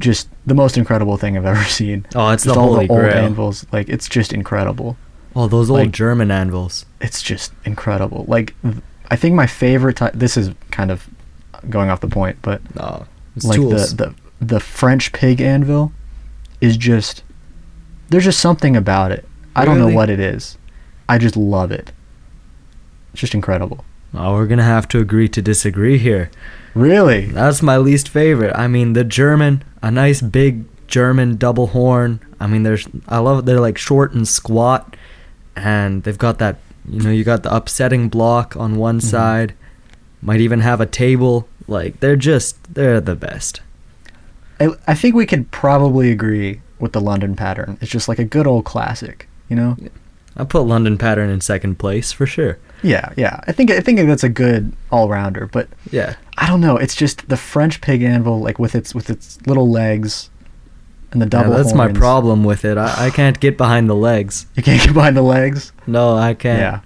just the most incredible thing I've ever seen. Oh, it's Just the all the old grail. anvils, like it's just incredible. Oh, those old like- German anvils. It's just incredible. Like th- I think my favorite type. This is kind of going off the point, but it's like tools. the the the French pig anvil is just there's just something about it. I don't know what it is. I just love it. It's just incredible. oh, we're gonna have to agree to disagree here. Really? That's my least favorite. I mean, the German, a nice big German double horn. I mean, there's I love it. They're like short and squat, and they've got that. You know, you got the upsetting block on one Mhm. side. Might even have a table. Like they're just they're the best. I, I think we could probably agree with the London pattern. It's just like a good old classic, you know? I put London pattern in second place for sure. Yeah, yeah. I think I think that's a good all rounder, but Yeah. I don't know. It's just the French pig anvil, like with its with its little legs and the double. Yeah, that's my problem with it. I, I can't get behind the legs. You can't get behind the legs. No, I can't. Yeah,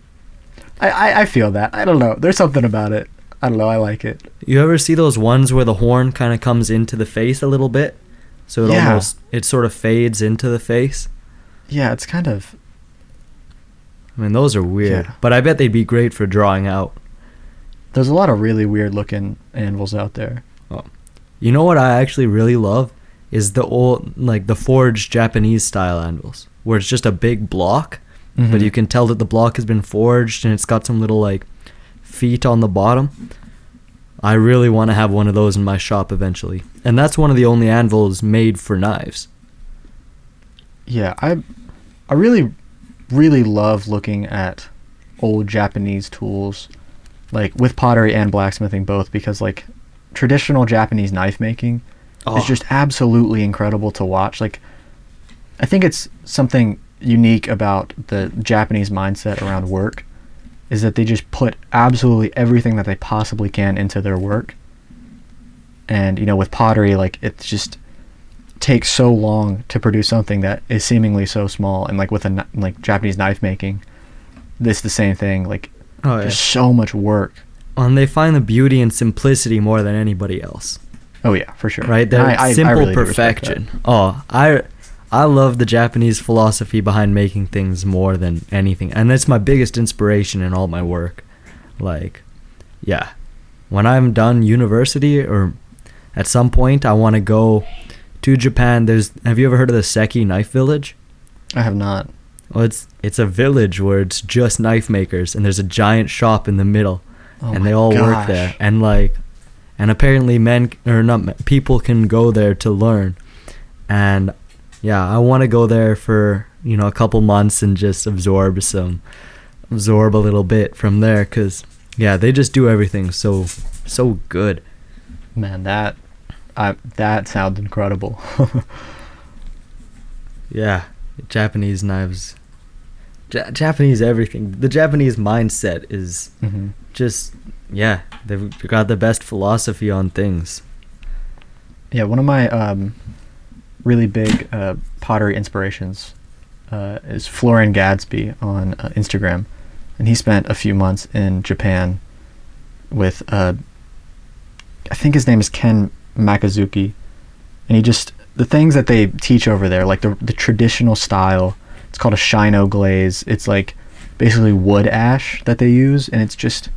I, I I feel that. I don't know. There's something about it. I don't know. I like it. You ever see those ones where the horn kind of comes into the face a little bit? So it Yeah. almost it sort of fades into the face. Yeah, it's kind of I mean, those are weird, Yeah. but I bet they'd be great for drawing out. there's a lot of really weird looking anvils out there. You know what I actually really love is the old like the forged Japanese style anvils, where it's just a big block, but Mhm. you can tell that the block has been forged and it's got some little like feet on the bottom. I really want to have one of those in my shop eventually, and that's one of the only anvils made for knives. Yeah, I I really really love looking at old Japanese tools like with pottery and blacksmithing both because like traditional Japanese knife making Oh. is just absolutely incredible to watch. Like I think it's something unique about the Japanese mindset around work is that they just put absolutely everything that they possibly can into their work. And you know, with pottery like it just takes so long to produce something that is seemingly so small and like with a like Japanese knife making this the same thing like Oh, yeah. there's so much work and they find the beauty and simplicity more than anybody else. Oh yeah, for sure. right? And They're I- I- simple really that. perfection. Oh, I I love the Japanese philosophy behind making things more than anything, and that's my biggest inspiration in all my work. Like, yeah, when I'm done university or at some point I want to go to Japan. There's have you ever heard of the Seki Knife Village? I have not. Well, it's it's a village where it's just knife makers, and there's a giant shop in the middle, Oh and they all work there. And like, and apparently men or not people can go there to learn. And yeah, I want to go there for you know a couple months and just absorb some, absorb a little bit from there, cause yeah, they just do everything so so good. Man, that I that sounds incredible. Yeah, Japanese knives. Ja- Japanese everything. The Japanese mindset is hmm just yeah they've got the best philosophy on things Yeah, one of my um, really big uh, pottery inspirations uh, is Florian Gadsby on uh, Instagram, and he spent a few months in Japan with uh, I think his name is Ken Matsuzaki, and he just the things that they teach over there, like the the traditional style. It's called a shino glaze. It's like basically wood ash that they use, and it's just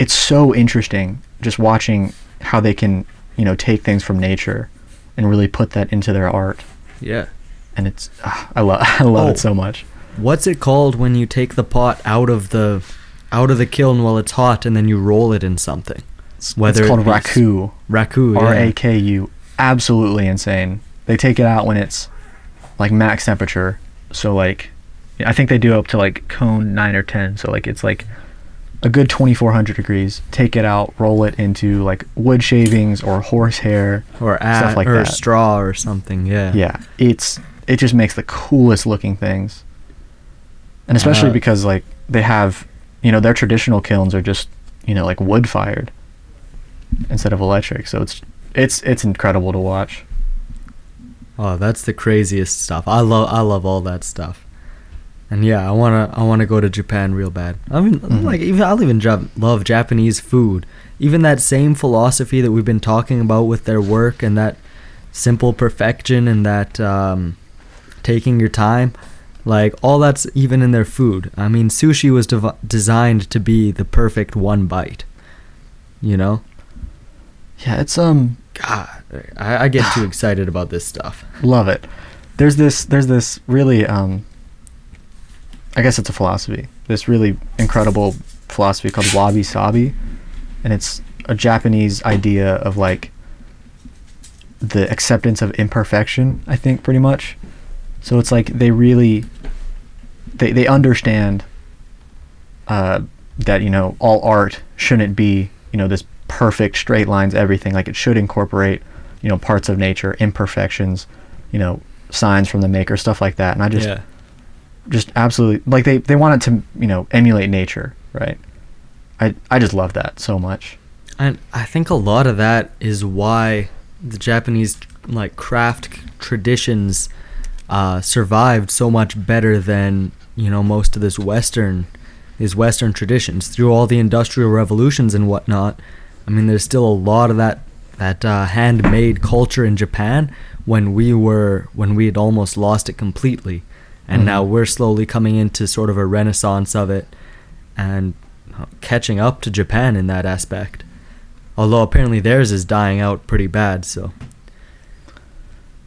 it's so interesting just watching how they can you know take things from nature and really put that into their art. Yeah. And it's ah, i love i love Oh. it so much. What's it called when you take the pot out of the out of the kiln while it's hot and then you roll it in something? Whether it's it called s- raku. Raku yeah. r-a-k-u absolutely insane. They take it out when it's like max temperature. So like i think they do up to like cone 9 or 10 so like it's like a good 2400 degrees take it out roll it into like wood shavings or horsehair or stuff a- like or that. straw or something yeah. Yeah it's it just makes the coolest looking things. And especially Uh, because like they have you know their traditional kilns are just you know like wood fired instead of electric. So it's it's it's incredible to watch. Oh that's the craziest stuff. I love i love all that stuff and yeah i want to i want to go to japan real bad. I mean Mhm. like even i'll even love japanese food. Even that same philosophy that we've been talking about with their work and that simple perfection and that um, taking your time like all that's even in their food. I mean sushi was dev- designed to be the perfect one bite you know? Yeah it's um god i, I get too excited about this stuff. Love it. There's this there's this really um i guess it's a philosophy. This really incredible philosophy called wabi sabi and it's a japanese idea of like the acceptance of imperfection i think pretty much. So it's like they really they they understand uh that you know all art shouldn't be you know this perfect straight lines everything. Like it should incorporate you know parts of nature imperfections you know signs from the maker stuff like that. And i just yeah just absolutely like they they want it to you know emulate nature right? I i just love that so much. And I think a lot of that is why the Japanese like craft traditions uh, survived so much better than you know most of this Western these Western traditions. Through all the industrial revolutions and whatnot. I mean, there's still a lot of that that uh, handmade culture in Japan when we were when we had almost lost it completely, and Mhm. now we're slowly coming into sort of a renaissance of it, and uh, catching up to Japan in that aspect. Although apparently theirs is dying out pretty bad, so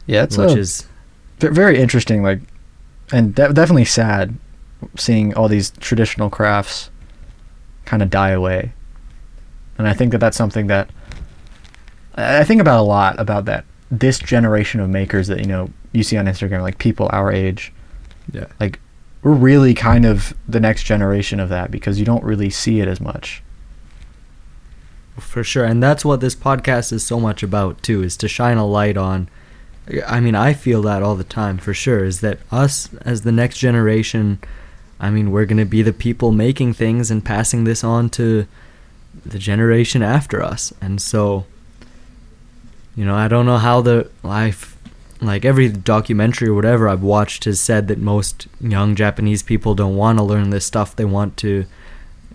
yeah it's which a, is ve- very interesting like and de- definitely sad seeing all these traditional crafts kind of die away and i think that that's something that i I think about a lot about that this generation of makers that you know you see on instagram like people our age yeah. like we're really kind of the next generation of that because you don't really see it as much For sure. And that's what this podcast is so much about too, is to shine a light on I mean, I feel that all the time for sure, is that us as the next generation, I mean, we're gonna be the people making things and passing this on to the generation after us. And so you know, I don't know how the life like every documentary or whatever I've watched has said that most young Japanese people don't want to learn this stuff. They want to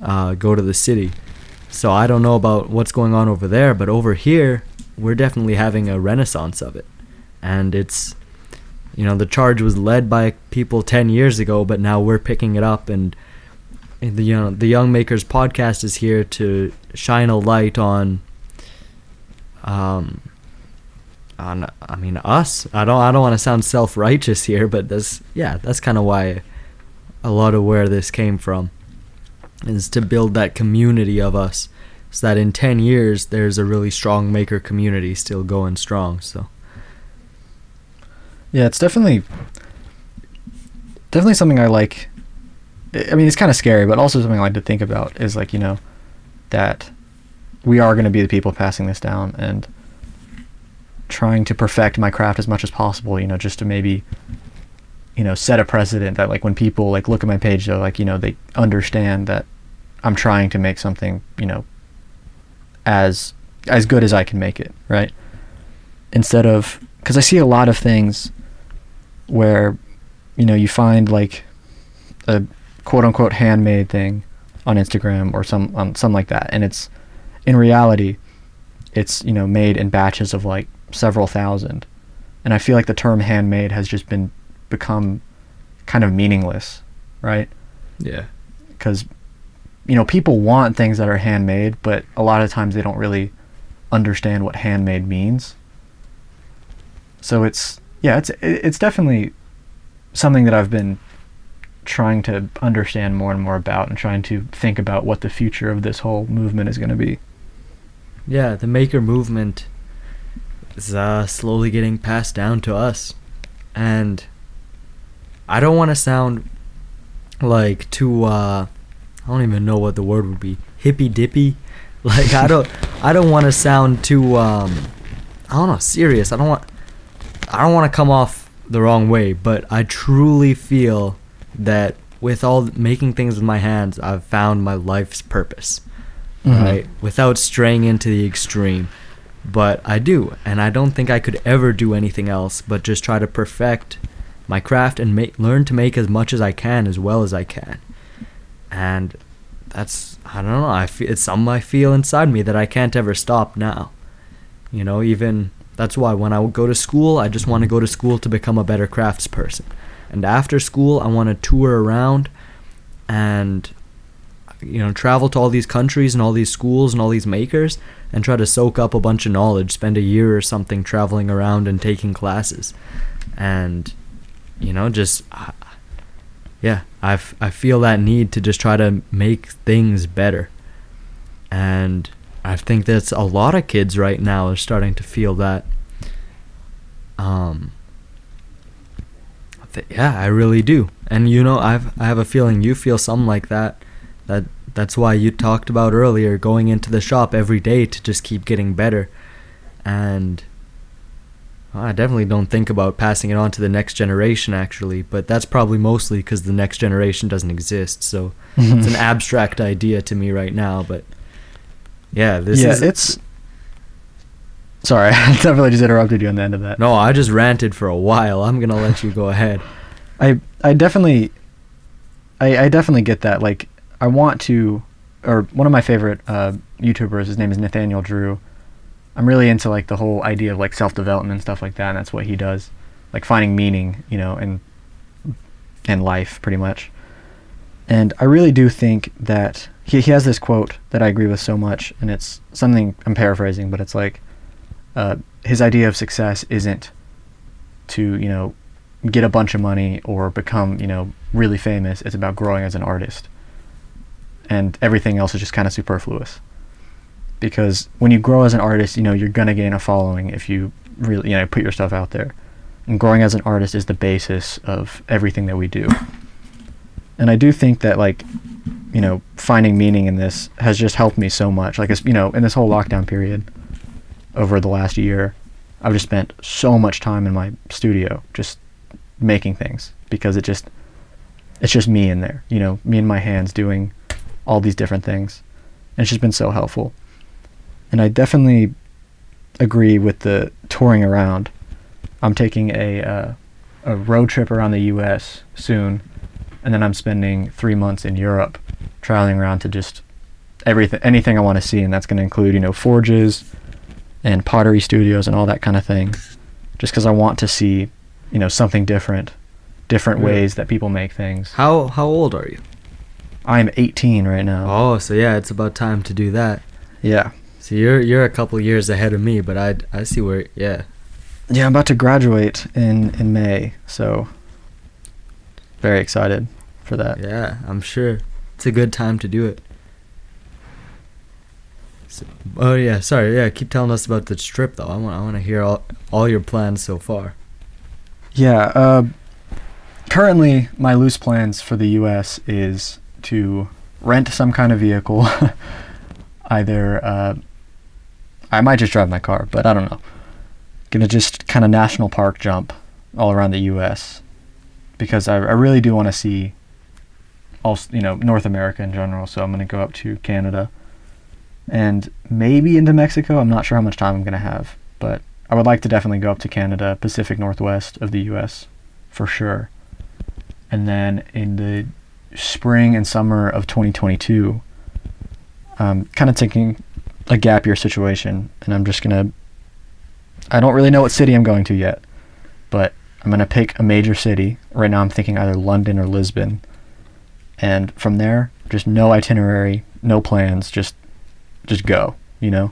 uh, go to the city. So I don't know about what's going on over there, but over here, we're definitely having a renaissance of it, and it's you know the charge was led by people 10 years ago but now we're picking it up and, the you know the young makers podcast is here to shine a light on um on I mean us. I don't I don't want to sound self-righteous here but that's yeah that's kind of why a lot of where this came from is to build that community of us. So that in 10 years there's a really strong maker community still going strong so. Yeah, it's definitely definitely something I like. I mean, it's kind of scary, but also something I like to think about is like you know that we are going to be the people passing this down and trying to perfect my craft as much as possible. You know, just to maybe you know set a precedent that like when people like look at my page, they're like you know they understand that I'm trying to make something you know as as good as I can make it, right? Instead of because I see a lot of things where you know you find like a quote unquote handmade thing on Instagram or some um, something like that, and it's in reality it's you know made in batches of like several thousand, and I feel like the term handmade has just been become kind of meaningless, right? yeah. Because you know people want things that are handmade but a lot of times they don't really understand what handmade means. So it's yeah it's it's definitely something that i've been trying to understand more and more about and trying to think about what the future of this whole movement is going to be. Yeah, the maker movement is uh, slowly getting passed down to us. And I don't want to sound like too uh I don't even know what the word would be. Hippy dippy. Like I don't I don't want to sound too um I don't know, serious. I don't want I don't want to come off the wrong way, but I truly feel that with all making things with my hands, I've found my life's purpose Mhm. right? Without straying into the extreme. But I do, and I don't think I could ever do anything else but just try to perfect my craft and learn to make as much as I can as well as I can. And that's I don't know, I feel it's something I feel inside me that I can't ever stop now. You know, even that's why when I go to school, I just want to go to school to become a better crafts person. And after school, I want to tour around and you know travel to all these countries and all these schools and all these makers and try to soak up a bunch of knowledge spend a year or something traveling around and taking classes. And you know just yeah I feel that need to just try to make things better. And i think that's a lot of kids right now are starting to feel that um yeah i really do. And you know i've i have a feeling you feel something like that that that's why you talked about earlier going into the shop every day to just keep getting better. And I definitely don't think about passing it on to the next generation actually but that's probably mostly because the next generation doesn't exist. So it's an abstract idea to me right now but yeah this yeah is it's sorry i definitely just interrupted you on the end of that. No i just ranted for a while. I'm gonna let you go ahead. I I definitely I, I definitely get that. Like I want to or one of my favorite uh, YouTubers, his name is Nathaniel Drew. I'm really into like the whole idea of like self development and stuff like that, and that's what he does. Like finding meaning, you know, in in life pretty much. And I really do think that he, he has this quote that I agree with so much, and it's something I'm paraphrasing, but it's like uh, his idea of success isn't to, you know, get a bunch of money or become, you know, really famous. It's about growing as an artist. And everything else is just kind of superfluous. Because when you grow as an artist, you know, you're going to gain a following if you really, you know, put your stuff out there. And growing as an artist is the basis of everything that we do. And I do think that like, you know, finding meaning in this has just helped me so much. Like, you know, in this whole lockdown period over the last year, I've just spent so much time in my studio just making things because it just it's just me in there you know me and my hands doing all these different things and she's been so helpful and i definitely agree with the touring around i'm taking a uh, a road trip around the us soon and then i'm spending three months in europe traveling around to just everything anything i want to see and that's going to include you know forges and pottery studios and all that kind of thing, just because I want to see, you know, something different, different Really? ways that people make things. How how old are you? I'm 18 right now. Oh, so yeah, it's about time to do that. Yeah. So you're you're a couple years ahead of me, but I I see where yeah. Yeah, I'm about to graduate in in May, so very excited for that. Yeah, I'm sure it's a good time to do it. So, oh yeah, sorry. Yeah, keep telling us about the trip though. I want I want to hear all all your plans so far. Yeah. Uh, currently, my loose plans for the U.S. is to rent some kind of vehicle. Either uh, I might just drive my car, but I don't know. Gonna just kind of national park jump all around the U.S. because I, I really do want to see all you know North America in general. So I'm gonna go up to Canada and maybe into Mexico. I'm not sure how much time I'm gonna have, but I would like to definitely go up to Canada, Pacific Northwest of the U.S. for sure. And then in the spring and summer of 2022, I'm um, kind of taking a gap year situation, and I'm just gonna. I don't really know what city I'm going to yet, but I'm gonna pick a major city. Right now, I'm thinking either London or Lisbon, and from there, just no itinerary, no plans, just, just go. You know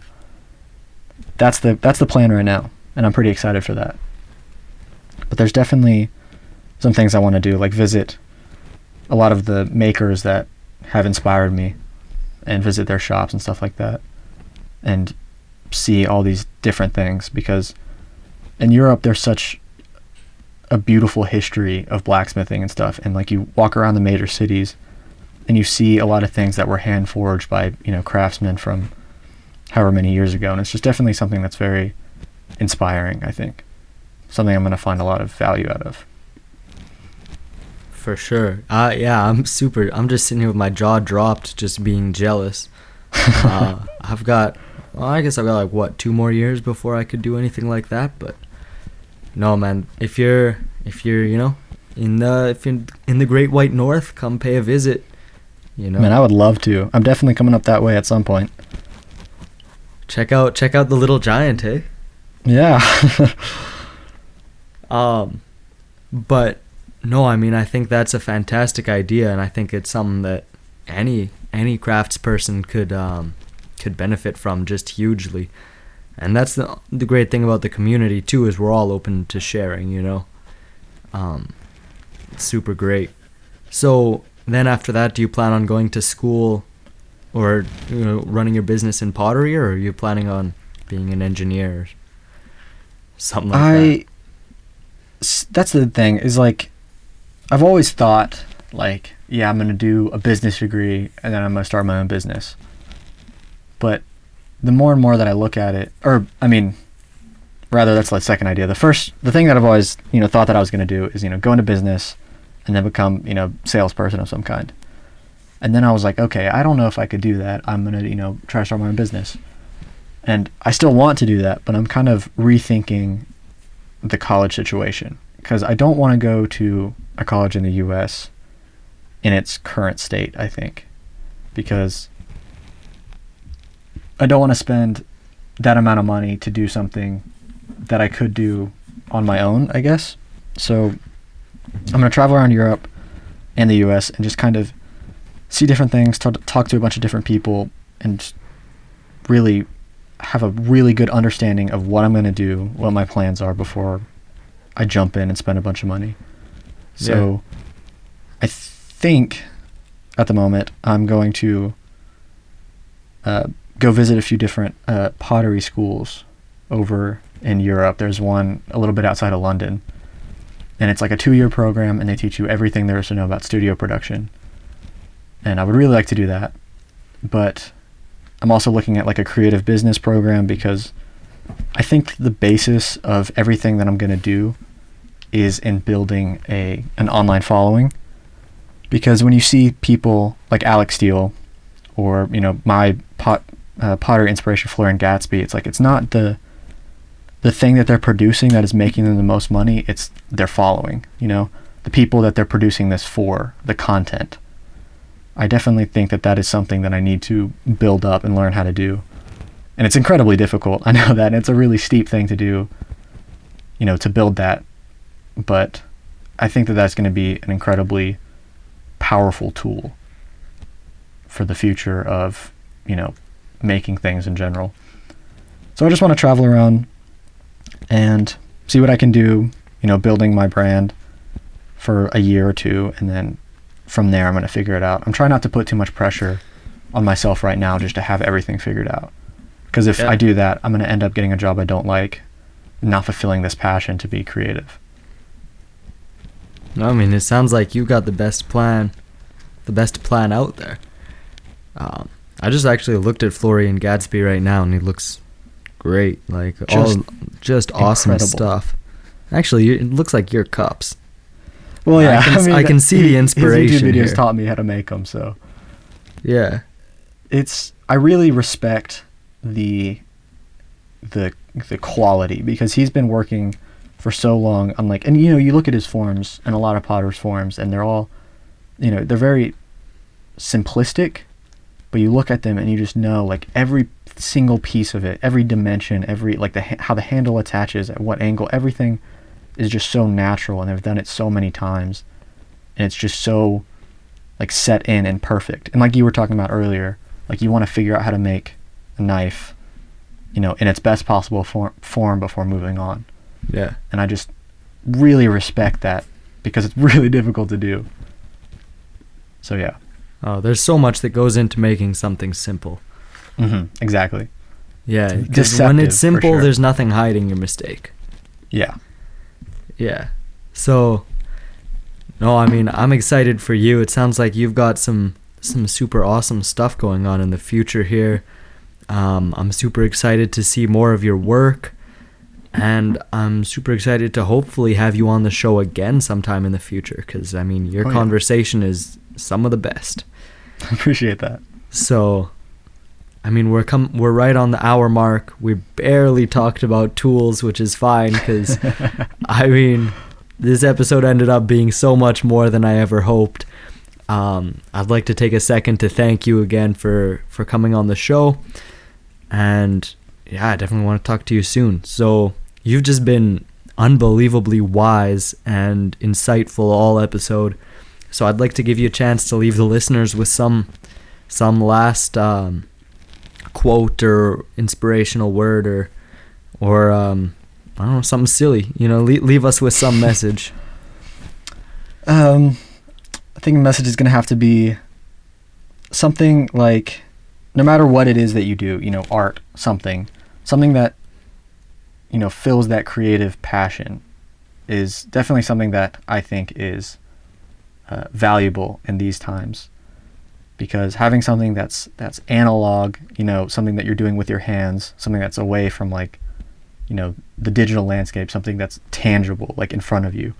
that's the that's the plan right now, and I'm pretty excited for that. But there's definitely some things I want to do, like visit a lot of the makers that have inspired me, and visit their shops and stuff like that, and see all these different things because in Europe there's such a beautiful history of blacksmithing and stuff, and like you walk around the major cities, and you see a lot of things that were hand forged by you know craftsmen from however many years ago, and it's just definitely something that's very inspiring. I think something I'm going to find a lot of value out of. For sure. Uh, yeah, I'm super. I'm just sitting here with my jaw dropped, just being jealous. uh, I've got, well, I guess I've got like what two more years before I could do anything like that. But no, man, if you're if you're you know in the if you're in the Great White North, come pay a visit. You know, Man, I would love to. I'm definitely coming up that way at some point. check out check out the Little Giant, hey. Yeah. Um, but no, I mean I think that's a fantastic idea, and I think it's something that any any crafts person could um could benefit from just hugely. And that's the the great thing about the community too is we're all open to sharing, you know. Um, super great. So then after that, do you plan on going to school, or you know, running your business in pottery, or are you planning on being an engineer, or something like that? I s- that's the thing is like I've always thought like yeah I'm gonna do a business degree and then I'm gonna start my own business. But the more and more that I look at it or I mean rather that's the second idea. The first the thing that I've always you know thought that I was gonna do is you know go into business and then become you know salesperson of some kind. And then I was like okay I don't know if I could do that. I'm gonna you know try to start my own business. And I still want to do that but I'm kind of rethinking the college situation because I don't want to go to a college in the U.S. in its current state. I think because I don't want to spend that amount of money to do something that I could do on my own. I guess so. I'm gonna travel around Europe and the U.S. and just kind of see different things, talk to a bunch of different people, and really have a really good understanding of what I'm going to do, what my plans are before I jump in and spend a bunch of money. So I think at the moment I'm going to uh, go visit a few different uh, pottery schools over in Europe. There's one a little bit outside of London. And it's like a two year program, and they teach you everything there is to know about studio production. And I would really like to do that. But I'm also looking at like a creative business program because I think the basis of everything that I'm going to do is in building a an online following. Because when you see people like Alec Steele or you know my pot uh, pottery inspiration Florian Gadsby, it's like it's not the the thing that they're producing that is making them the most money. It's their following. You know, the people that they're producing this for, the content. I definitely think that that is something that I need to build up and learn how to do. and it's incredibly difficult. I know that, and it's a really steep thing to do. You know, to build that, but I think that that's going to be an incredibly powerful tool for the future of you know making things in general. So I just want to travel around and see what I can do. You know, building my brand for a year or two, and then from there I'm going to figure it out. I'm trying not to put too much pressure on myself right now just to have everything figured out. Because if Yeah. I do that, I'm going to end up getting a job I don't like, not fulfilling this passion to be creative. No, I mean, it sounds like you got the best plan, the best plan out there. Um, I just actually looked at Florian Gadsby right now, and he looks great. Like Just all, just awesome stuff. Actually, it looks like your cups. Well, I yeah, can s- I can see the inspiration His YouTube videos here. taught me how to make them, so Yeah, it's I really respect the the the quality because he's been working for so long on like and you know you look at his forms and a lot of potters forms and they're all you know they're very simplistic but you look at them and you just know like every single piece of it every dimension every like the how the handle attaches at what angle everything is just so natural and they've done it so many times and it's just so like set in and perfect. And like you were talking about earlier like you want to figure out how to make a knife you know in its best possible for- form before moving on yeah. and i just really respect that because it's really difficult to do so yeah Oh, there's so much that goes into making something simple. hmm exactly Yeah, because when it's simple, sure. there's nothing hiding your mistake. yeah Yeah. So no, I mean, I'm excited for you. It sounds like you've got some some super awesome stuff going on in the future here. Um, I'm super excited to see more of your work and I'm super excited to hopefully have you on the show again sometime in the future cuz I mean, your Oh, yeah. conversation is some of the best. I appreciate that So, I mean, we're come we're right on the hour mark. We barely talked about tools, which is fine because I mean, this episode ended up being so much more than I ever hoped. Um, I'd like to take a second to thank you again for for coming on the show, and yeah, I definitely want to talk to you soon. So you've just been unbelievably wise and insightful all episode. So I'd like to give you a chance to leave the listeners with some some last um, quote or inspirational word or or um, I don't know something silly. You know, leave, leave us with some message. Um, I think the message is going to have to be something like no matter what it is that you do, you know, art, something, something that, you know, fills that creative passion is definitely something that I think is uh, valuable in these times because having something that's that's analog, you know, something that you're doing with your hands, something that's away from like, you know, the digital landscape, something that's tangible, like in front of you,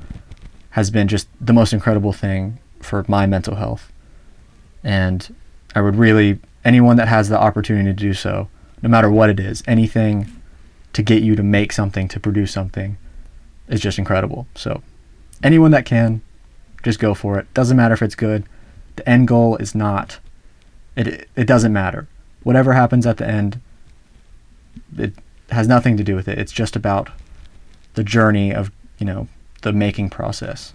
has been just the most incredible thing for my mental health. And I would really, anyone that has the opportunity to do so, no matter what it is, anything to get you to make something, to produce something, is just incredible. So, anyone that can, just go for it. Doesn't matter if it's good. The end goal is not, it, it doesn't matter. Whatever happens at the end, it has nothing to do with it. It's just about the journey of, you know, the making process.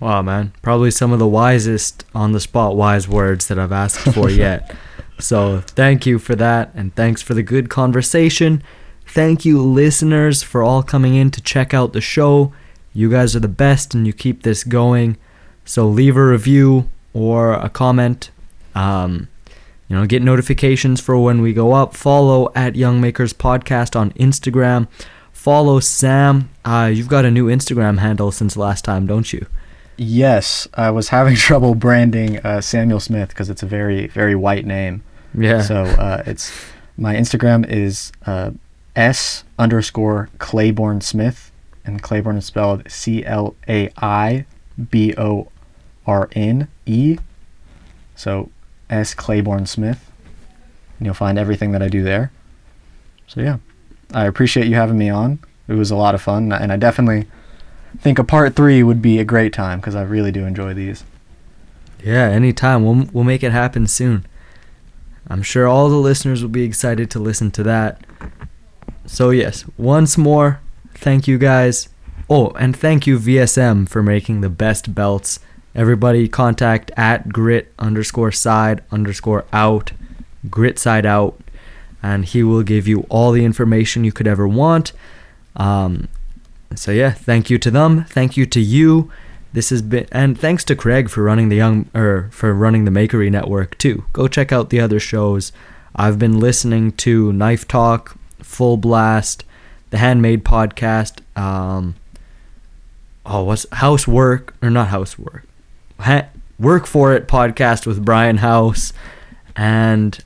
Wow, man. Probably some of the wisest on the spot wise words that I've asked for yet. So, thank you for that. And thanks for the good conversation. Thank you, listeners, for all coming in to check out the show. You guys are the best and you keep this going. So, leave a review or a comment. Um, you know, get notifications for when we go up. Follow at Young Makers Podcast on Instagram. Follow Sam. Uh, you've got a new Instagram handle since last time, don't you? Yes, I was having trouble branding uh, Samuel Smith because it's a very, very white name. Yeah. So uh, it's my Instagram is uh, S underscore Claiborne Smith, and Claiborne is spelled C L A I B O R N E. So S Claiborne Smith, and you'll find everything that I do there. So yeah, I appreciate you having me on. It was a lot of fun, and I definitely think a part three would be a great time because I really do enjoy these. Yeah, anytime. We'll we'll make it happen soon. I'm sure all the listeners will be excited to listen to that. So, yes, once more, thank you guys. Oh, and thank you, VSM, for making the best belts. Everybody contact at grit underscore side underscore out, grit side out, and he will give you all the information you could ever want. Um, so yeah, thank you to them. Thank you to you. This has been, and thanks to Craig for running the young or for running the Makery Network too. Go check out the other shows. I've been listening to Knife Talk, Full Blast, the Handmade Podcast. Um, oh, what's Housework or not Housework? Ha- Work for It podcast with Brian House, and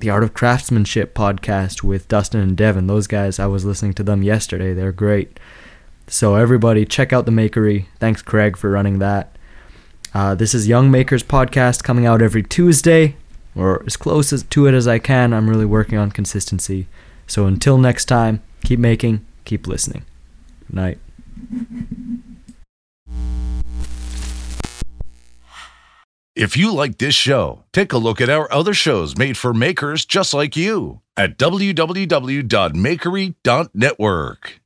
the Art of Craftsmanship podcast with Dustin and Devin. Those guys, I was listening to them yesterday. They're great. So everybody, check out the Makery. Thanks, Craig, for running that. Uh, this is Young Makers podcast coming out every Tuesday, or as close as, to it as I can. I'm really working on consistency. So until next time, keep making, keep listening. Good night. If you like this show, take a look at our other shows made for makers just like you at www.makery.network.